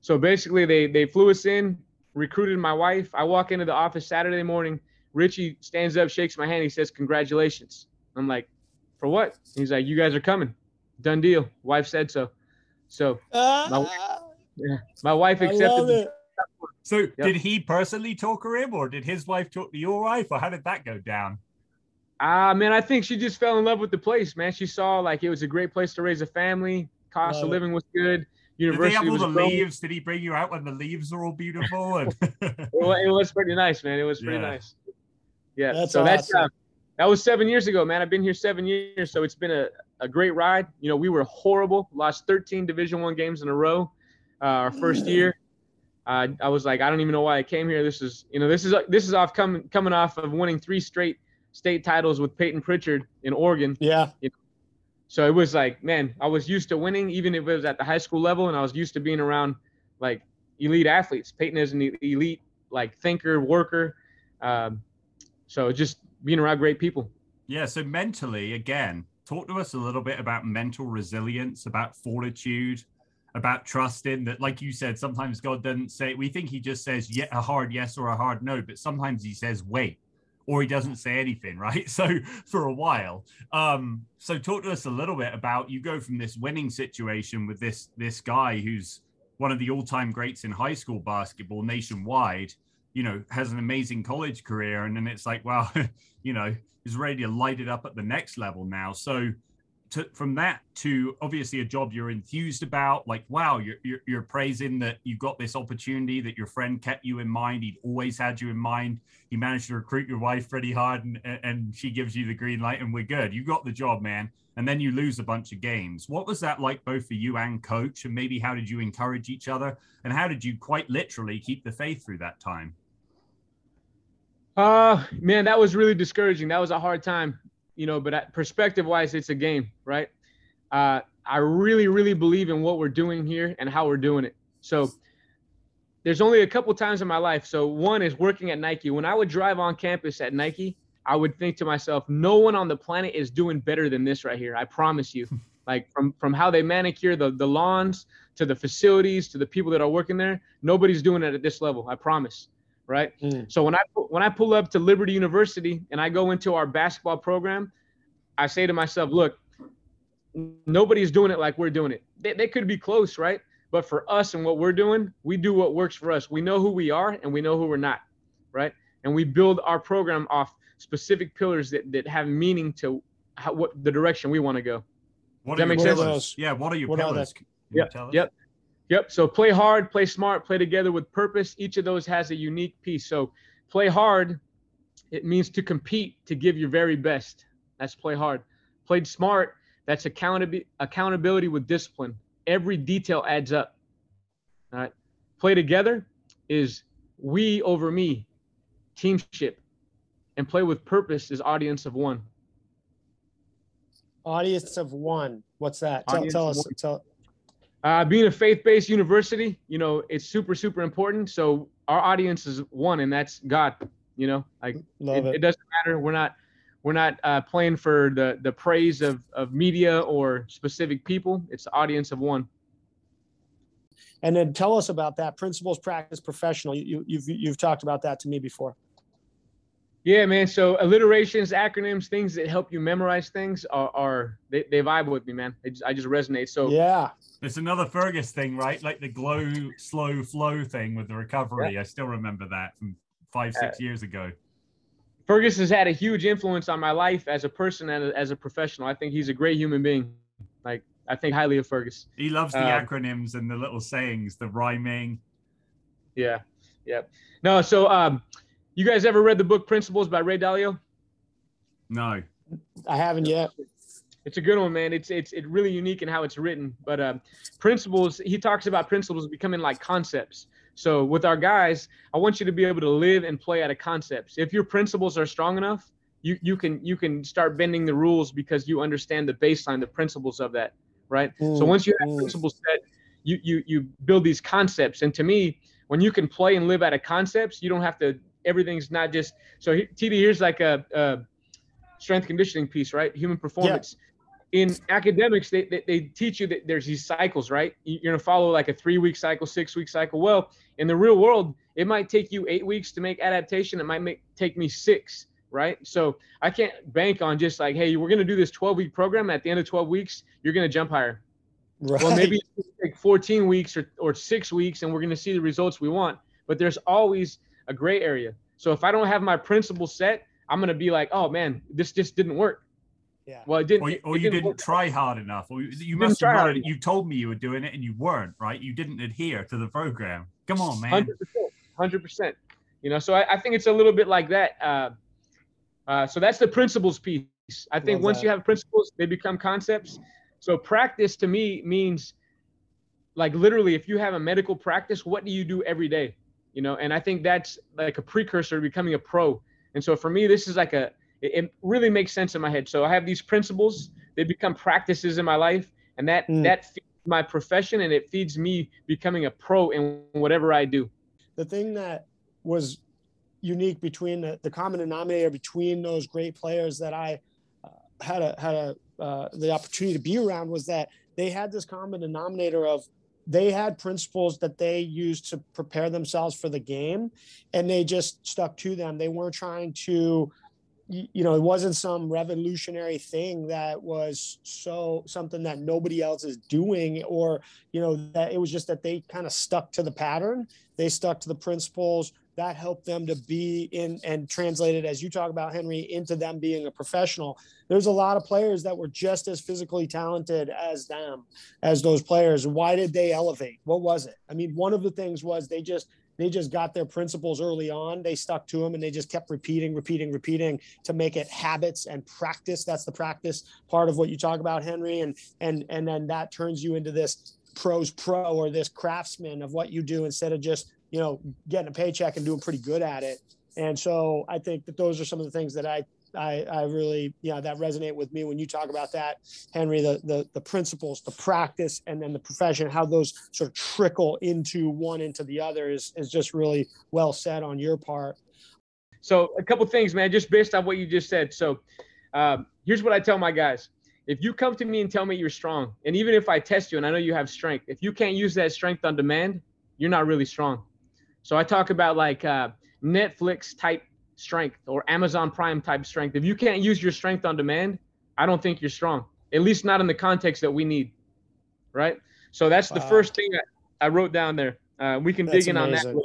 So basically they, they flew us in, recruited my wife. I walk into the office Saturday morning. Ritchie stands up, shakes my hand. He says, congratulations. I'm like, for what? He's like, you guys are coming done deal. Wife said so. So my, yeah, my wife accepted. So yep. did he personally talk her in, or did his wife talk to your wife, or how did that go down? Ah, uh, man, I think she just fell in love with the place, man. She saw like it was a great place to raise a family. Cost Love of living was good. University did they have all the growing. leaves? Did he bring you out when the leaves are all beautiful? And... it, was, pretty nice, man. It was pretty yeah. nice. Yeah. That's so awesome. that's uh, that was seven years ago, man. I've been here seven years, so it's been a, a great ride. You know, we were horrible, lost 13 Division One games in a row uh, our first year. Uh, I was like, I don't even know why I came here. This is, you know, this is this is off coming coming off of winning three straight state titles with Payton Pritchard in Oregon. Yeah. You know? So it was like, man, I was used to winning, even if it was at the high school level, and I was used to being around like elite athletes. Payton is an elite like thinker, worker. Um, so just being around great people. Yeah. So mentally, again, talk to us a little bit about mental resilience, about fortitude, about trusting that, like you said, sometimes God doesn't say, we think he just says yeah, a hard yes or a hard no, but sometimes he says wait or he doesn't say anything, right? So for a while. Um, so talk to us a little bit about you go from this winning situation with this this guy who's one of the all-time greats in high school basketball nationwide you know, has an amazing college career. And then it's like, well, you know, is ready to light it up at the next level now. So to, from that to obviously a job you're enthused about like wow you're, you're, you're praising that you got this opportunity that your friend kept you in mind he'd always had you in mind he managed to recruit your wife pretty hard and, and she gives you the green light and we're good. You got the job man. And then you lose a bunch of games. What was that like both for you and coach? And maybe how did you encourage each other? And how did you quite literally keep the faith through that time uh man that was really discouraging that was a hard time you know, but perspective wise, it's a game, right? Uh, I really, really believe in what we're doing here and how we're doing it. So there's only a couple times in my life. So one is working at Nike. When I would drive on campus at Nike, I would think to myself, no one on the planet is doing better than this right here. I promise you. like from from how they manicure the the lawns to the facilities to the people that are working there, nobody's doing it at this level. I promise right? Mm. So when I when I pull up to Liberty University and I go into our basketball program, I say to myself, look, nobody's doing it like we're doing it. They, they could be close, right? But for us and what we're doing, we do what works for us. We know who we are and we know who we're not, right? And we build our program off specific pillars that, that have meaning to how, what the direction we want to go. What Does that make sense? Yeah. What are your what pillars? Are yep. Yep. So play hard, play smart, play together with purpose. Each of those has a unique piece. So play hard, it means to compete, to give your very best. That's play hard. Played smart, that's accountability accountability with discipline. Every detail adds up. All right. Play together is we over me, teamship. And play with purpose is audience of one. Audience of one. What's that? Tell, tell us. Tell, uh, being a faith-based university, you know, it's super, super important. So our audience is one, and that's God. You know, like it, it. it, doesn't matter. We're not, we're not uh, playing for the the praise of of media or specific people. It's the audience of one. And then tell us about that principles, practice, professional. You, you've you've talked about that to me before. Yeah, man. So alliterations, acronyms, things that help you memorize things are, are they, they vibe with me, man. Just, I just resonate. So yeah, it's another Fergus thing, right? Like the glow, slow flow thing with the recovery. Yeah. I still remember that from five, six uh, years ago. Fergus has had a huge influence on my life as a person and as a professional. I think he's a great human being. Like I think highly of Fergus. He loves the um, acronyms and the little sayings, the rhyming. Yeah, yeah. No, so um, you guys ever read the book Principles by Ray Dalio? No. I haven't yet. It's a good one, man. It's it's it's really unique in how it's written. But uh, principles, he talks about principles becoming like concepts. So with our guys, I want you to be able to live and play out of concepts. If your principles are strong enough, you you can you can start bending the rules because you understand the baseline, the principles of that, right? Mm, so once you have mm. principles set, you you you build these concepts. And to me, when you can play and live out of concepts, you don't have to everything's not just so TD. Here's like a, a strength conditioning piece, right? Human performance. Yeah. In academics, they, they, they teach you that there's these cycles, right? You're gonna follow like a three week cycle, six week cycle. Well, in the real world, it might take you eight weeks to make adaptation. It might make take me six, right? So I can't bank on just like, hey, we're gonna do this 12 week program. At the end of 12 weeks, you're gonna jump higher. Right. Well, maybe it's take 14 weeks or, or six weeks, and we're gonna see the results we want. But there's always a gray area. So if I don't have my principle set, I'm gonna be like, oh man, this just didn't work. Yeah. Well, it didn't. Or, you, or it you didn't, didn't try hard enough, or you, you must have hard You told me you were doing it and you weren't, right? You didn't adhere to the program. Come on, man. Hundred percent. Hundred percent. You know, so I, I, think it's a little bit like that. Uh, uh, so that's the principles piece. I think Love once that. you have principles, they become concepts. So practice to me means like literally if you have a medical practice, what do you do every day? You know, and I think that's like a precursor to becoming a pro. And so for me, this is like a, it, really makes sense in my head. So I have these principles, they become practices in my life, and that, mm. that feeds my profession and it feeds me becoming a pro in whatever I do. The thing that was unique between the, the common denominator between those great players that I uh, had a, had a, uh, the opportunity to be around was that they had this common denominator of they had principles that they used to prepare themselves for the game and they just stuck to them. They weren't trying to you know it wasn't some revolutionary thing that was so something that nobody else is doing or you know that it was just that they kind of stuck to the pattern. They stuck to the principles that helped them to be in and translated as you talk about henry into them being a professional. There's a lot of players that were just as physically talented as them as those players. Why did they elevate? What was it? I mean one of the things was they just they just got their principles early on. They stuck to them and they just kept repeating repeating repeating to make it habits and practice. That's the practice part of what you talk about henry. And and and then that turns you into this pros pro or this craftsman of what you do instead of just you know, getting a paycheck and doing pretty good at it. And so I think that those are some of the things that I I, I really, you know, that resonate with me when you talk about that, Henry, the, the, the principles, the practice, and then the profession, how those sort of trickle into one into the other is, is just really well said on your part. So a couple things, man, just based on what you just said. So um, here's what I tell my guys. If you come to me and tell me you're strong, and even if I test you and I know you have strength, if you can't use that strength on demand, you're not really strong. So I talk about like uh, Netflix type strength or Amazon Prime type strength. If you can't use your strength on demand, I don't think you're strong. At least not in the context that we need. Right. So that's wow. the first thing I, I wrote down there. Uh, we can that's dig in amazing. on that.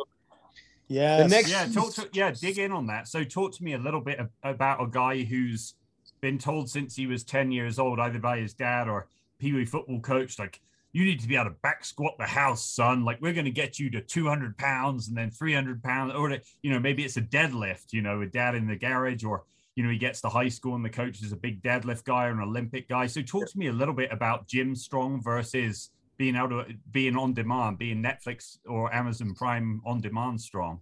Yeah. The next, yeah. Talk to yeah. Dig in on that. So talk to me a little bit about a guy who's been told since he was ten years old, either by his dad or Pee Wee football coach, like you need to be able to back squat the house, son. Like we're going to get you to 200 pounds and then 300 pounds, or you know maybe it's a deadlift. You know, with dad in the garage, or you know he gets to high school and the coach is a big deadlift guy or an Olympic guy. So talk to me a little bit about gym strong versus being able to being on demand, being Netflix or Amazon Prime on demand strong.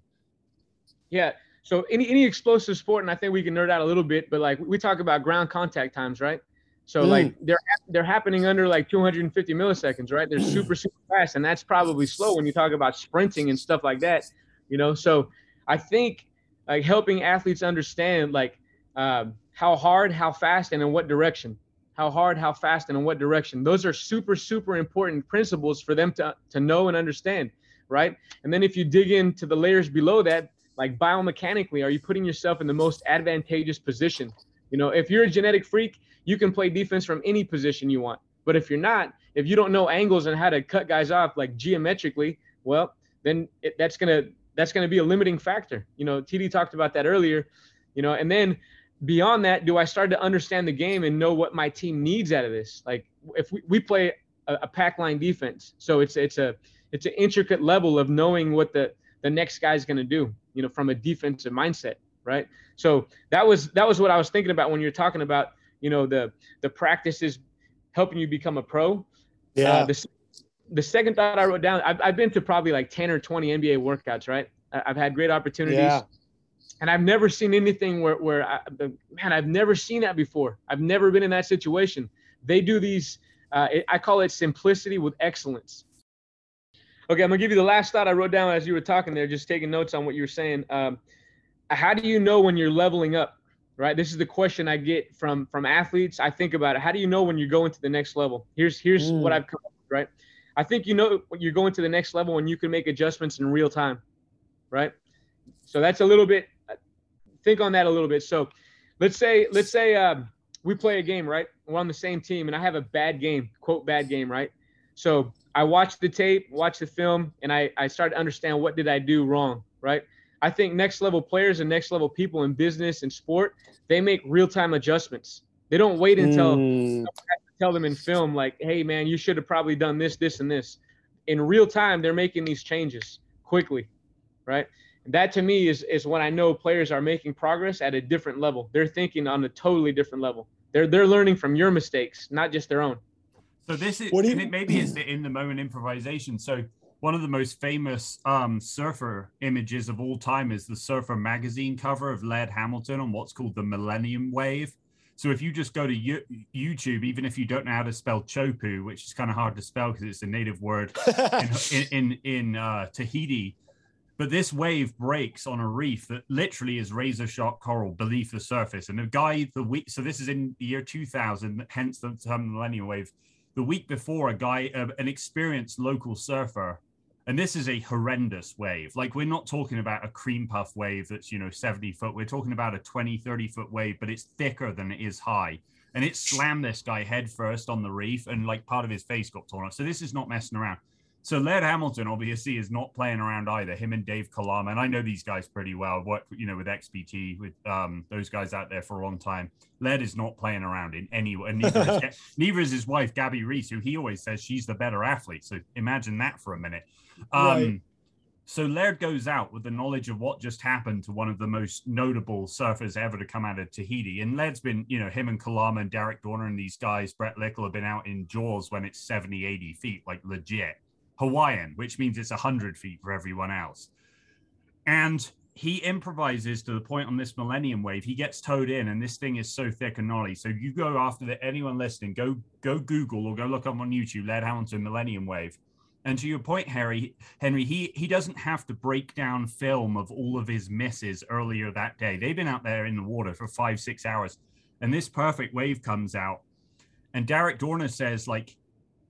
Yeah. So any any explosive sport, and I think we can nerd out a little bit, but like we talk about ground contact times, right? So mm. like they're they're happening under like 250 milliseconds, right? They're super super fast, and that's probably slow when you talk about sprinting and stuff like that, you know. So I think like helping athletes understand like um, how hard, how fast, and in what direction. How hard, how fast, and in what direction. Those are super super important principles for them to to know and understand, right? And then if you dig into the layers below that, like biomechanically, are you putting yourself in the most advantageous position? You know, if you're a genetic freak you can play defense from any position you want. But if you're not, if you don't know angles and how to cut guys off like geometrically, well, then it, that's gonna that's gonna be a limiting factor. You know, TD talked about that earlier. You know, and then beyond that, do I start to understand the game and know what my team needs out of this? Like if we, we play a, a pack line defense, so it's it's a it's an intricate level of knowing what the the next guy's to do. You know, from a defensive mindset, right? So that was that was what I was thinking about when you're talking about you know the the practices helping you become a pro. Yeah. Uh, the, the second thought I wrote down, I've, I've been to probably like 10 or 20 NBA workouts, right? I've had great opportunities. Yeah. And I've never seen anything where, where I, man, I've never seen that before. I've never been in that situation. They do these, uh, I call it simplicity with excellence. Okay, I'm gonna give you the last thought I wrote down as you were talking there, just taking notes on what you were saying. Um, how do you know when you're leveling up? Right? This is the question i get from from athletes. I think about it. How do you know when you're going to the next level? Here's here's mm. what i've come up with, right? I think you know you're going to the next level when you can make adjustments in real time right? So that's a little bit think on that a little bit. So let's say let's say um, we play a game right? We're on the same team and i have a bad game quote bad game right? So i watch the tape watch the film and i i start to understand what did i do wrong right I think next level players and next level people in business and sport, they make real time adjustments. They don't wait until mm. tell them in film like, "Hey man, you should have probably done this, this, and this." In real time, they're making these changes quickly, right? that to me is is when I know players are making progress at a different level. They're thinking on a totally different level. They're they're learning from your mistakes, not just their own. So this is what you, maybe it's the in the moment improvisation. So one of the most famous um, surfer images of all time is the Surfer magazine cover of Laird Hamilton on what's called the Millennium Wave. So if you just go to YouTube, even if you don't know how to spell chopu, which is kind of hard to spell because it's a native word in in, in, in uh, Tahiti, but this wave breaks on a reef that literally is razor sharp coral beneath the surface. And the guy, the week, so this is in the year 2000, hence the term millennium wave. The week before, a guy, uh, an experienced local surfer, and this is a horrendous wave. Like we're not talking about a cream puff wave that's you know 70 foot. We're talking about a 20 30 foot wave but it's thicker than it is high. And it slammed this guy head first on the reef and like part of his face got torn off. So this is not messing around so Laird Hamilton obviously is not playing around either. Him and Dave Kalama, and I know these guys pretty well. I've worked, you know, with XPT with um, those guys out there for a long time. Laird is not playing around in any way. Neither, is, neither is his wife Gabby Reece, who he always says she's the better athlete. So imagine that for a minute. Um, right. So Laird goes out with the knowledge of what just happened to one of the most notable surfers ever to come out of Tahiti. And Laird's been, you know, him and Kalama and Darrick Doerner and these guys, Brett Lickle, have been out in Jaws when it's 70, 80 feet, like legit. Hawaiian, which means it's 100 feet for everyone else. And he improvises to the point on this Millennium Wave. He gets towed in, and this thing is so thick and gnarly. So you go after the, anyone listening, go go Google or go look up on YouTube, Laird Hamilton Millennium Wave. And to your point, Harry, Henry, he he doesn't have to break down film of all of his misses earlier that day. They've been out there in the water for five, six hours, and this perfect wave comes out. And Darrick Doerner says, like,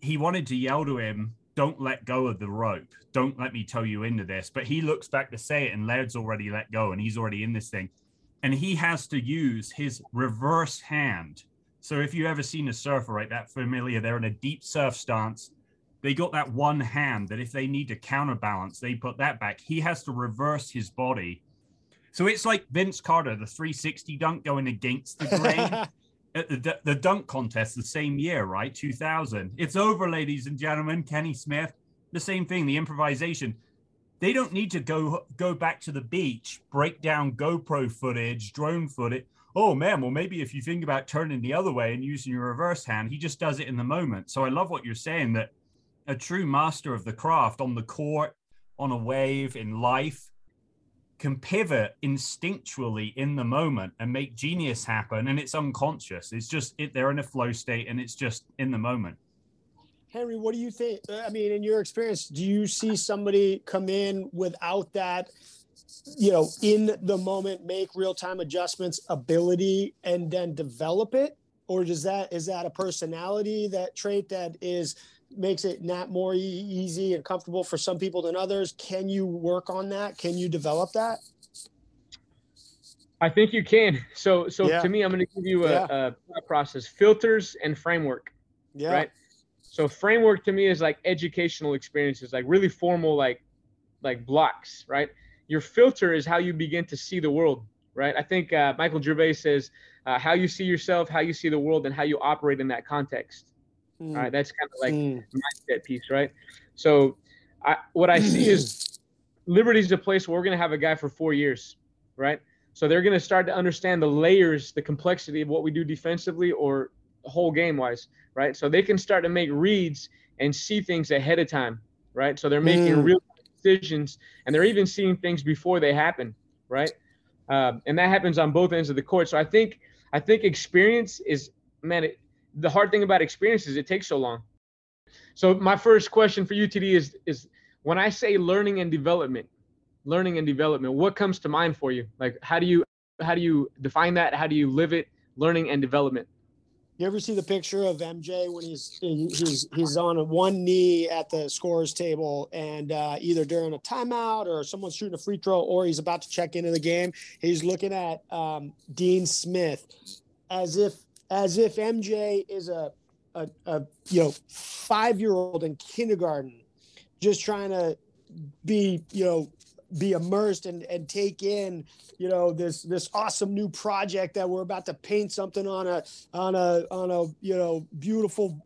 he wanted to yell to him don't let go of the rope. Don't let me tow you into this. But he looks back to say it, and Laird's already let go, and he's already in this thing. And he has to use his reverse hand. So if you've ever seen a surfer, right, that familiar, they're in a deep surf stance. They got that one hand that if they need to counterbalance, they put that back. He has to reverse his body. So it's like Vince Carter, the 360 dunk going against the grain. Uh, at the, the dunk contest the same year, right? 2000. It's over, ladies and gentlemen. Kenny Smith, the same thing, the improvisation. They don't need to go go back to the beach, break down GoPro footage, drone footage. Oh man, well maybe if you think about turning the other way and using your reverse hand, he just does it in the moment. So I love what you're saying that a true master of the craft on the court, on a wave, in life, can pivot instinctually in the moment and make genius happen and it's unconscious. It's just it, they're in a flow state and it's just in the moment. Henry what do you think? Uh, I mean in your experience do you see somebody come in without that you know in the moment make real-time adjustments ability and then develop it? Or does that is that a personality that trait that is makes it not more easy and comfortable for some people than others. Can you work on that? Can you develop that? I think you can. So, so yeah. to me, I'm going to give you a, yeah. a, process: filters and framework. Yeah. Right. So, framework to me is like educational experiences, like really formal, like like blocks. Right. Your filter is how you begin to see the world. Right. I think uh, Michael Gervais says uh, how you see yourself, how you see the world, and how you operate in that context. Mm. Right. That's kind of like mm. mindset piece, right? So I what I see is Liberty's a place where we're gonna have a guy for four years, right? So they're gonna start to understand the layers, the complexity of what we do defensively or whole game wise, right? So they can start to make reads and see things ahead of time, right? So they're making mm. real decisions and they're even seeing things before they happen, right? Um, and that happens on both ends of the court. So I think I think experience is man, it, the hard thing about experience is it takes so long. So my first question for you, TD, is is when I say learning and development, learning and development, what comes to mind for you? Like how do you how do you define that? How do you live it? Learning and development. You ever see the picture of MJ when he's he's he's on one knee at the scores table and uh, either during a timeout or someone's shooting a free throw or he's about to check into the game, he's looking at um, Dean Smith as if as if MJ is a, a, a you know five year old in kindergarten, just trying to be you know be immersed and, and take in you know this this awesome new project that we're about to paint something on a on a on a you know beautiful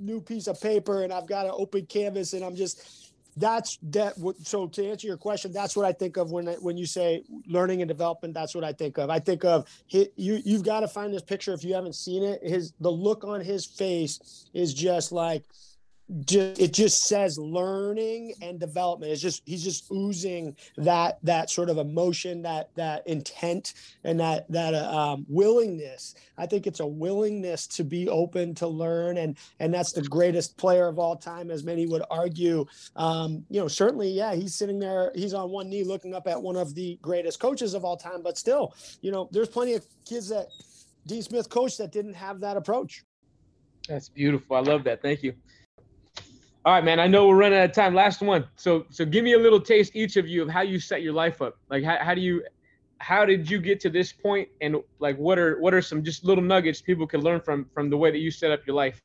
new piece of paper and I've got an open canvas and I'm just that's that so to answer your question that's what i think of when when you say learning and development that's what i think of. I think of you you've got to find this picture if you haven't seen it. His the look on his face is just like just it just says learning and development. It's just he's just oozing that that sort of emotion that that intent and that that uh, um, willingness. I think it's a willingness to be open to learn and and that's the greatest player of all time as many would argue. Um, you know certainly yeah he's sitting there he's on one knee looking up at one of the greatest coaches of all time but still you know there's plenty of kids that dean smith coached that didn't have that approach. That's beautiful. I love that. Thank you all right, man. I know we're running out of time. Last one. So, so give me a little taste, each of you, of how you set your life up. Like, how, how do you, how did you get to this point, and like, what are what are some just little nuggets people can learn from from the way that you set up your life?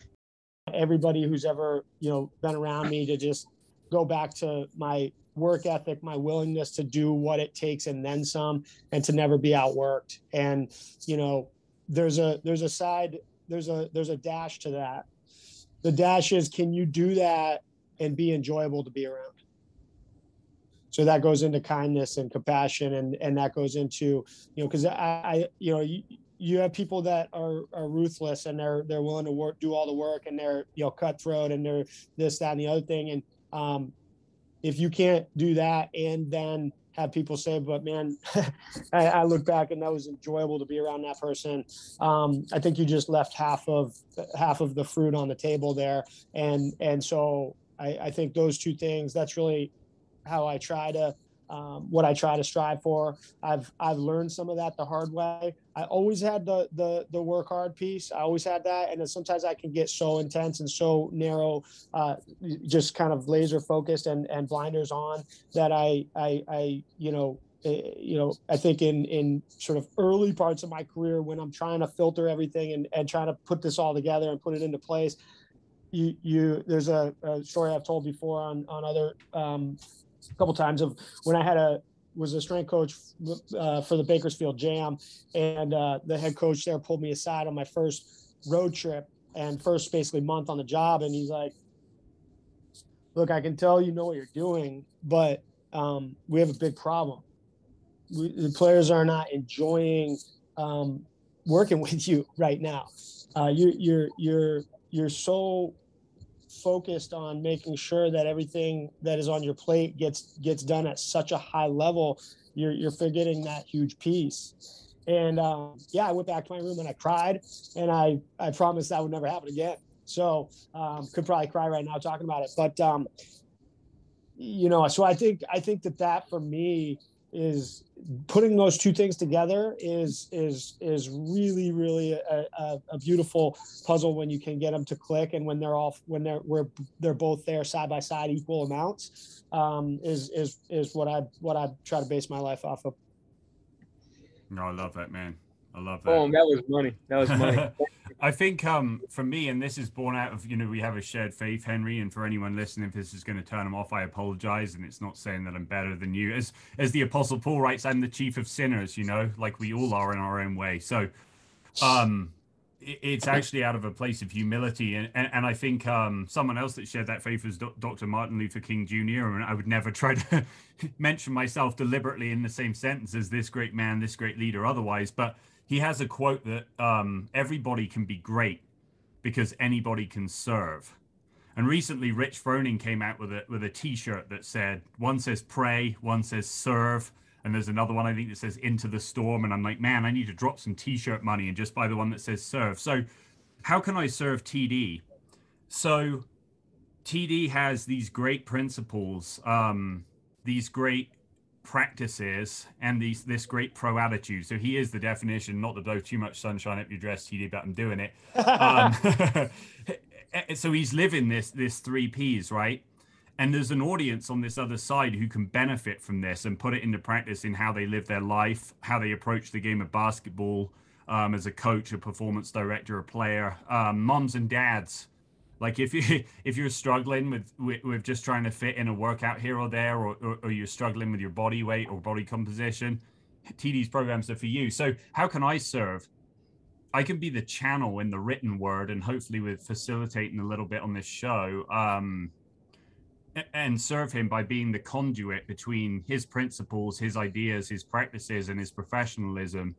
Everybody who's ever you know been around me to just go back to my work ethic, my willingness to do what it takes and then some, and to never be outworked. And you know, there's a there's a side there's a there's a dash to that. The dash is can you do that and be enjoyable to be around? So that goes into kindness and compassion, and and that goes into you know because I, I you know you, you have people that are, are ruthless and they're they're willing to work do all the work and they're you know cutthroat and they're this that and the other thing and um, if you can't do that and then have people say, but man, I, I, look back and that was enjoyable to be around that person. Um, I think you just left half of half of the fruit on the table there, and and so I, I think those two things. That's really how I try to um, what I try to strive for. I've I've learned some of that the hard way. I always had the the the work hard piece. I always had that, and then sometimes I can get so intense and so narrow, uh, just kind of laser focused and and blinders on that I I I you know eh, you know i think in in sort of early parts of my career when i'm trying to filter everything and, and trying to put this all together and put it into place you you there's a, a story i've told before on on other um, a couple times of when I had a was a strength coach uh, for the Bakersfield Jam, and uh, the head coach there pulled me aside on my first road trip and first basically month on the job, and he's like, "Look, I can tell you know what you're doing, but um, we have a big problem. We, the players are not enjoying um, working with you right now. Uh, you, you're you're you're so focused on making sure that everything that is on your plate gets gets done at such a high level you're you're forgetting that huge piece. And um, yeah i went back to my room and i cried and i i promised that would never happen again. So um, could probably cry right now talking about it. But um, you know so i think i think that that for me is putting those two things together is is is really really a, a, a, beautiful puzzle when you can get them to click and when they're all when they're we're they're both there side by side equal amounts um, is is is what I what I try to base my life off of. No, I love that man. I love that. Oh, that was money. That was money. I think um, for me, and this is born out of you know we have a shared faith, Henry. And for anyone listening, if this is going to turn them off, I apologize. And it's not saying that I'm better than you. As as the Apostle Paul writes, I'm the chief of sinners. You know, like we all are in our own way. So, um, it, it's actually out of a place of humility. And and, and I think um, someone else that shared that faith was Do- Dr. Martin Luther King Jr. And I would never try to mention myself deliberately in the same sentence as this great man, this great leader, otherwise, but he has a quote that um, everybody can be great because anybody can serve. And recently, Rich Froning came out with a with a T-shirt that said one says pray, one says serve, and there's another one I think that says into the storm. And I'm like, man, I need to drop some T-shirt money and just buy the one that says serve. So, how can I serve TD? So, TD has these great principles, um, these great practices and these this great pro attitude. So he is the definition, not to blow too much sunshine up your dress, TD, but I'm doing it. Um, so he's living this this three P's, right? And there's an audience on this other side who can benefit from this and put it into practice in how they live their life, how they approach the game of basketball um, as a coach, a performance director, a player, um, moms and dads like if you if you're struggling with, with, with just trying to fit in a workout here or there, or, or, or you're struggling with your body weight or body composition, TD's programs are for you. So how can I serve? I can be the channel in the written word, and hopefully with facilitating a little bit on this show, um, and serve him by being the conduit between his principles, his ideas, his practices, and his professionalism,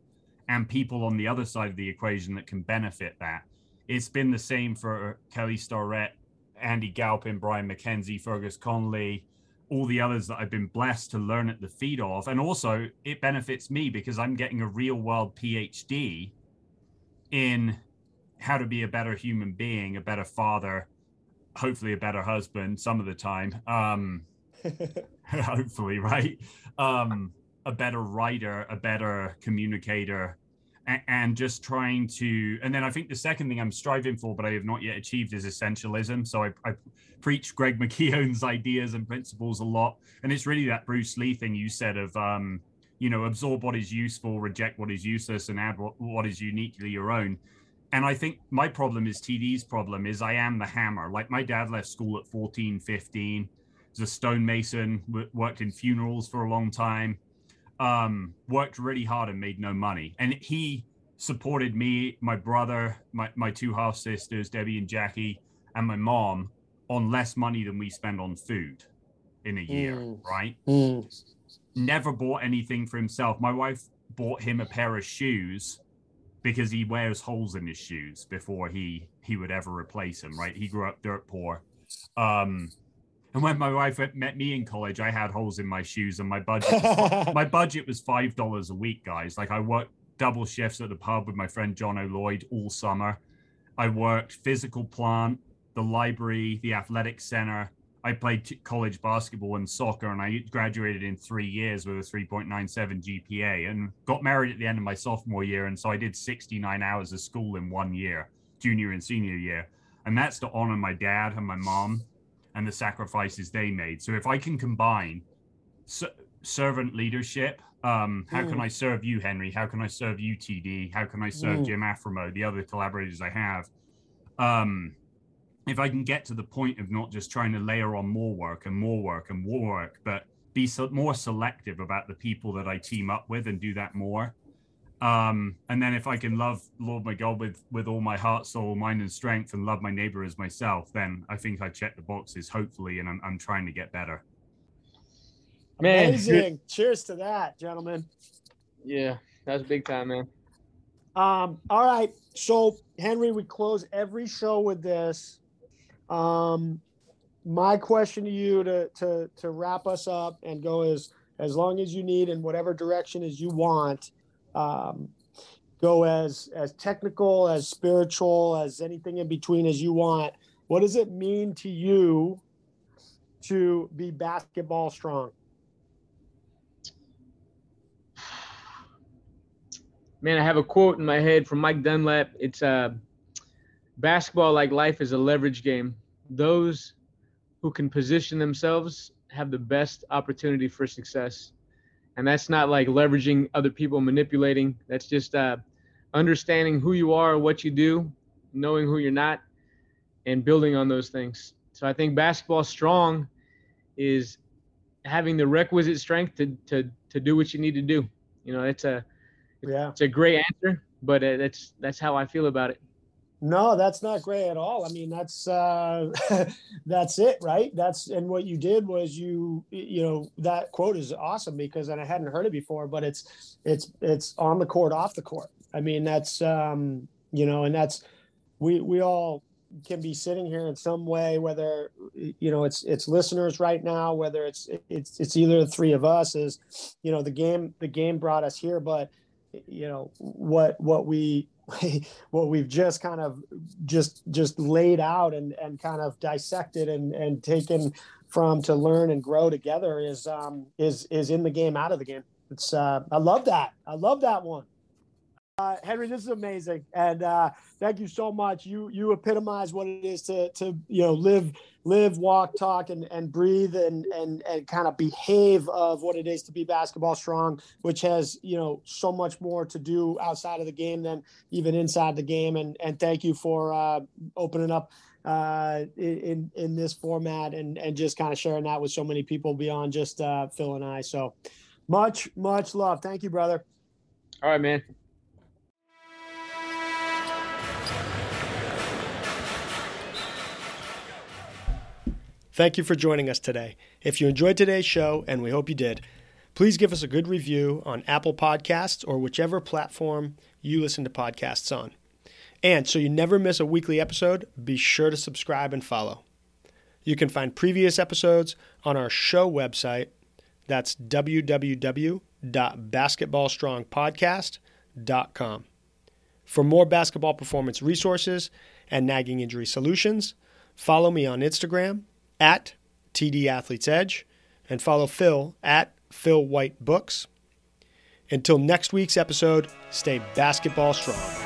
and people on the other side of the equation that can benefit that it's been the same for Kelly Starrett, Andy Galpin, Brian McKenzie, Fergus Connolly, all the others that I've been blessed to learn at the feet of. And also, it benefits me because I'm getting a real world PhD in how to be a better human being, a better father, hopefully a better husband some of the time. Um, hopefully, right? Um, a better writer, a better communicator, and just trying to and then i think the second thing i'm striving for but i have not yet achieved is essentialism. So i, I preach greg mckeown's ideas and principles a lot. And it's really that bruce lee thing you said of um you know absorb what is useful reject what is useless and add what, what is uniquely your own. And i think my problem is td's problem is i am the hammer. Like my dad left school at 14 15 was a stonemason, worked in funerals for a long time, um, worked really hard and made no money. And he supported me, my brother, my, my two half sisters, Debbie and Jackie, and my mom on less money than we spend on food in a year, mm. right? Mm. Never bought anything for himself. My wife bought him a pair of shoes because he wears holes in his shoes before he he would ever replace them, right? He grew up dirt poor. Um, and when my wife met me in college, I had holes in my shoes, and my budget was, my budget was five dollars a week, guys. Like I worked double shifts at the pub with my friend John O'Loyd all summer. I worked physical plant, the library, the athletic center. I played college basketball and soccer, and I graduated in three years with a 3.97 GPA, and got married at the end of my sophomore year. And so I did 69 hours of school in one year, junior and senior year, and that's to honor my dad and my mom and the sacrifices they made. So if I can combine servant leadership, um, how mm. can I serve you, Henry? How can I serve you, TD? How can I serve mm. Jim Aframo, the other collaborators I have? Um, if I can get to the point of not just trying to layer on more work and more work and more work, but be so, more selective about the people that I team up with and do that more, um, and then if I can love Lord my God with with all my heart, soul, mind, and strength, and love my neighbor as myself, then I think I check the boxes, hopefully, and I'm I'm trying to get better. Man, amazing! Cheers to that, gentlemen. Yeah, that's big time, man. Um, all right. So Henry, we close every show with this. Um, my question to you to to to wrap us up and go is as long as you need in whatever direction as you want um, go as as technical as spiritual as anything in between as you want. What does it mean to you to be basketball strong? Man i have a quote in my head from mike dunlap. It's uh basketball like life is a leverage game. Those who can position themselves have the best opportunity for success and that's not like leveraging other people manipulating. That's just uh, understanding who you are what you do knowing who you're not and building on those things. So i think basketball strong is having the requisite strength to to to do what you need to do. You know it's a yeah. it's a great answer but uh, that's that's how i feel about it no, that's not great at all. I mean, that's uh, that's it, right? That's and what you did was you you know that quote is awesome because and I hadn't heard it before, but it's it's it's on the court, off the court. I mean, that's um, you know, and that's we we all can be sitting here in some way, whether you know it's it's listeners right now, whether it's it's it's either the three of us is, you know, the game the game brought us here, but you know what what we what we've just kind of just just laid out and and kind of dissected and and taken from to learn and grow together is um is is in the game out of the game. It's uh i love that. I love that one uh, Henry, this is amazing, and uh, thank you so much. You you epitomize what it is to to you know live live, walk, talk, and and breathe, and and and kind of behave of what it is to be basketball strong, which has you know so much more to do outside of the game than even inside the game. And and thank you for uh, opening up uh, in in this format and and just kind of sharing that with so many people beyond just uh, Phil and I. So much much love. Thank you, brother. All right, man. Thank you for joining us today. If you enjoyed today's show, and we hope you did, please give us a good review on Apple Podcasts or whichever platform you listen to podcasts on. And so you never miss a weekly episode, be sure to subscribe and follow. You can find previous episodes on our show website. That's www.basketballstrongpodcast.com. For more basketball performance resources and nagging injury solutions, follow me on Instagram at TD Athletes Edge and follow Phil at Phil White Books. Until next week's episode, stay basketball strong.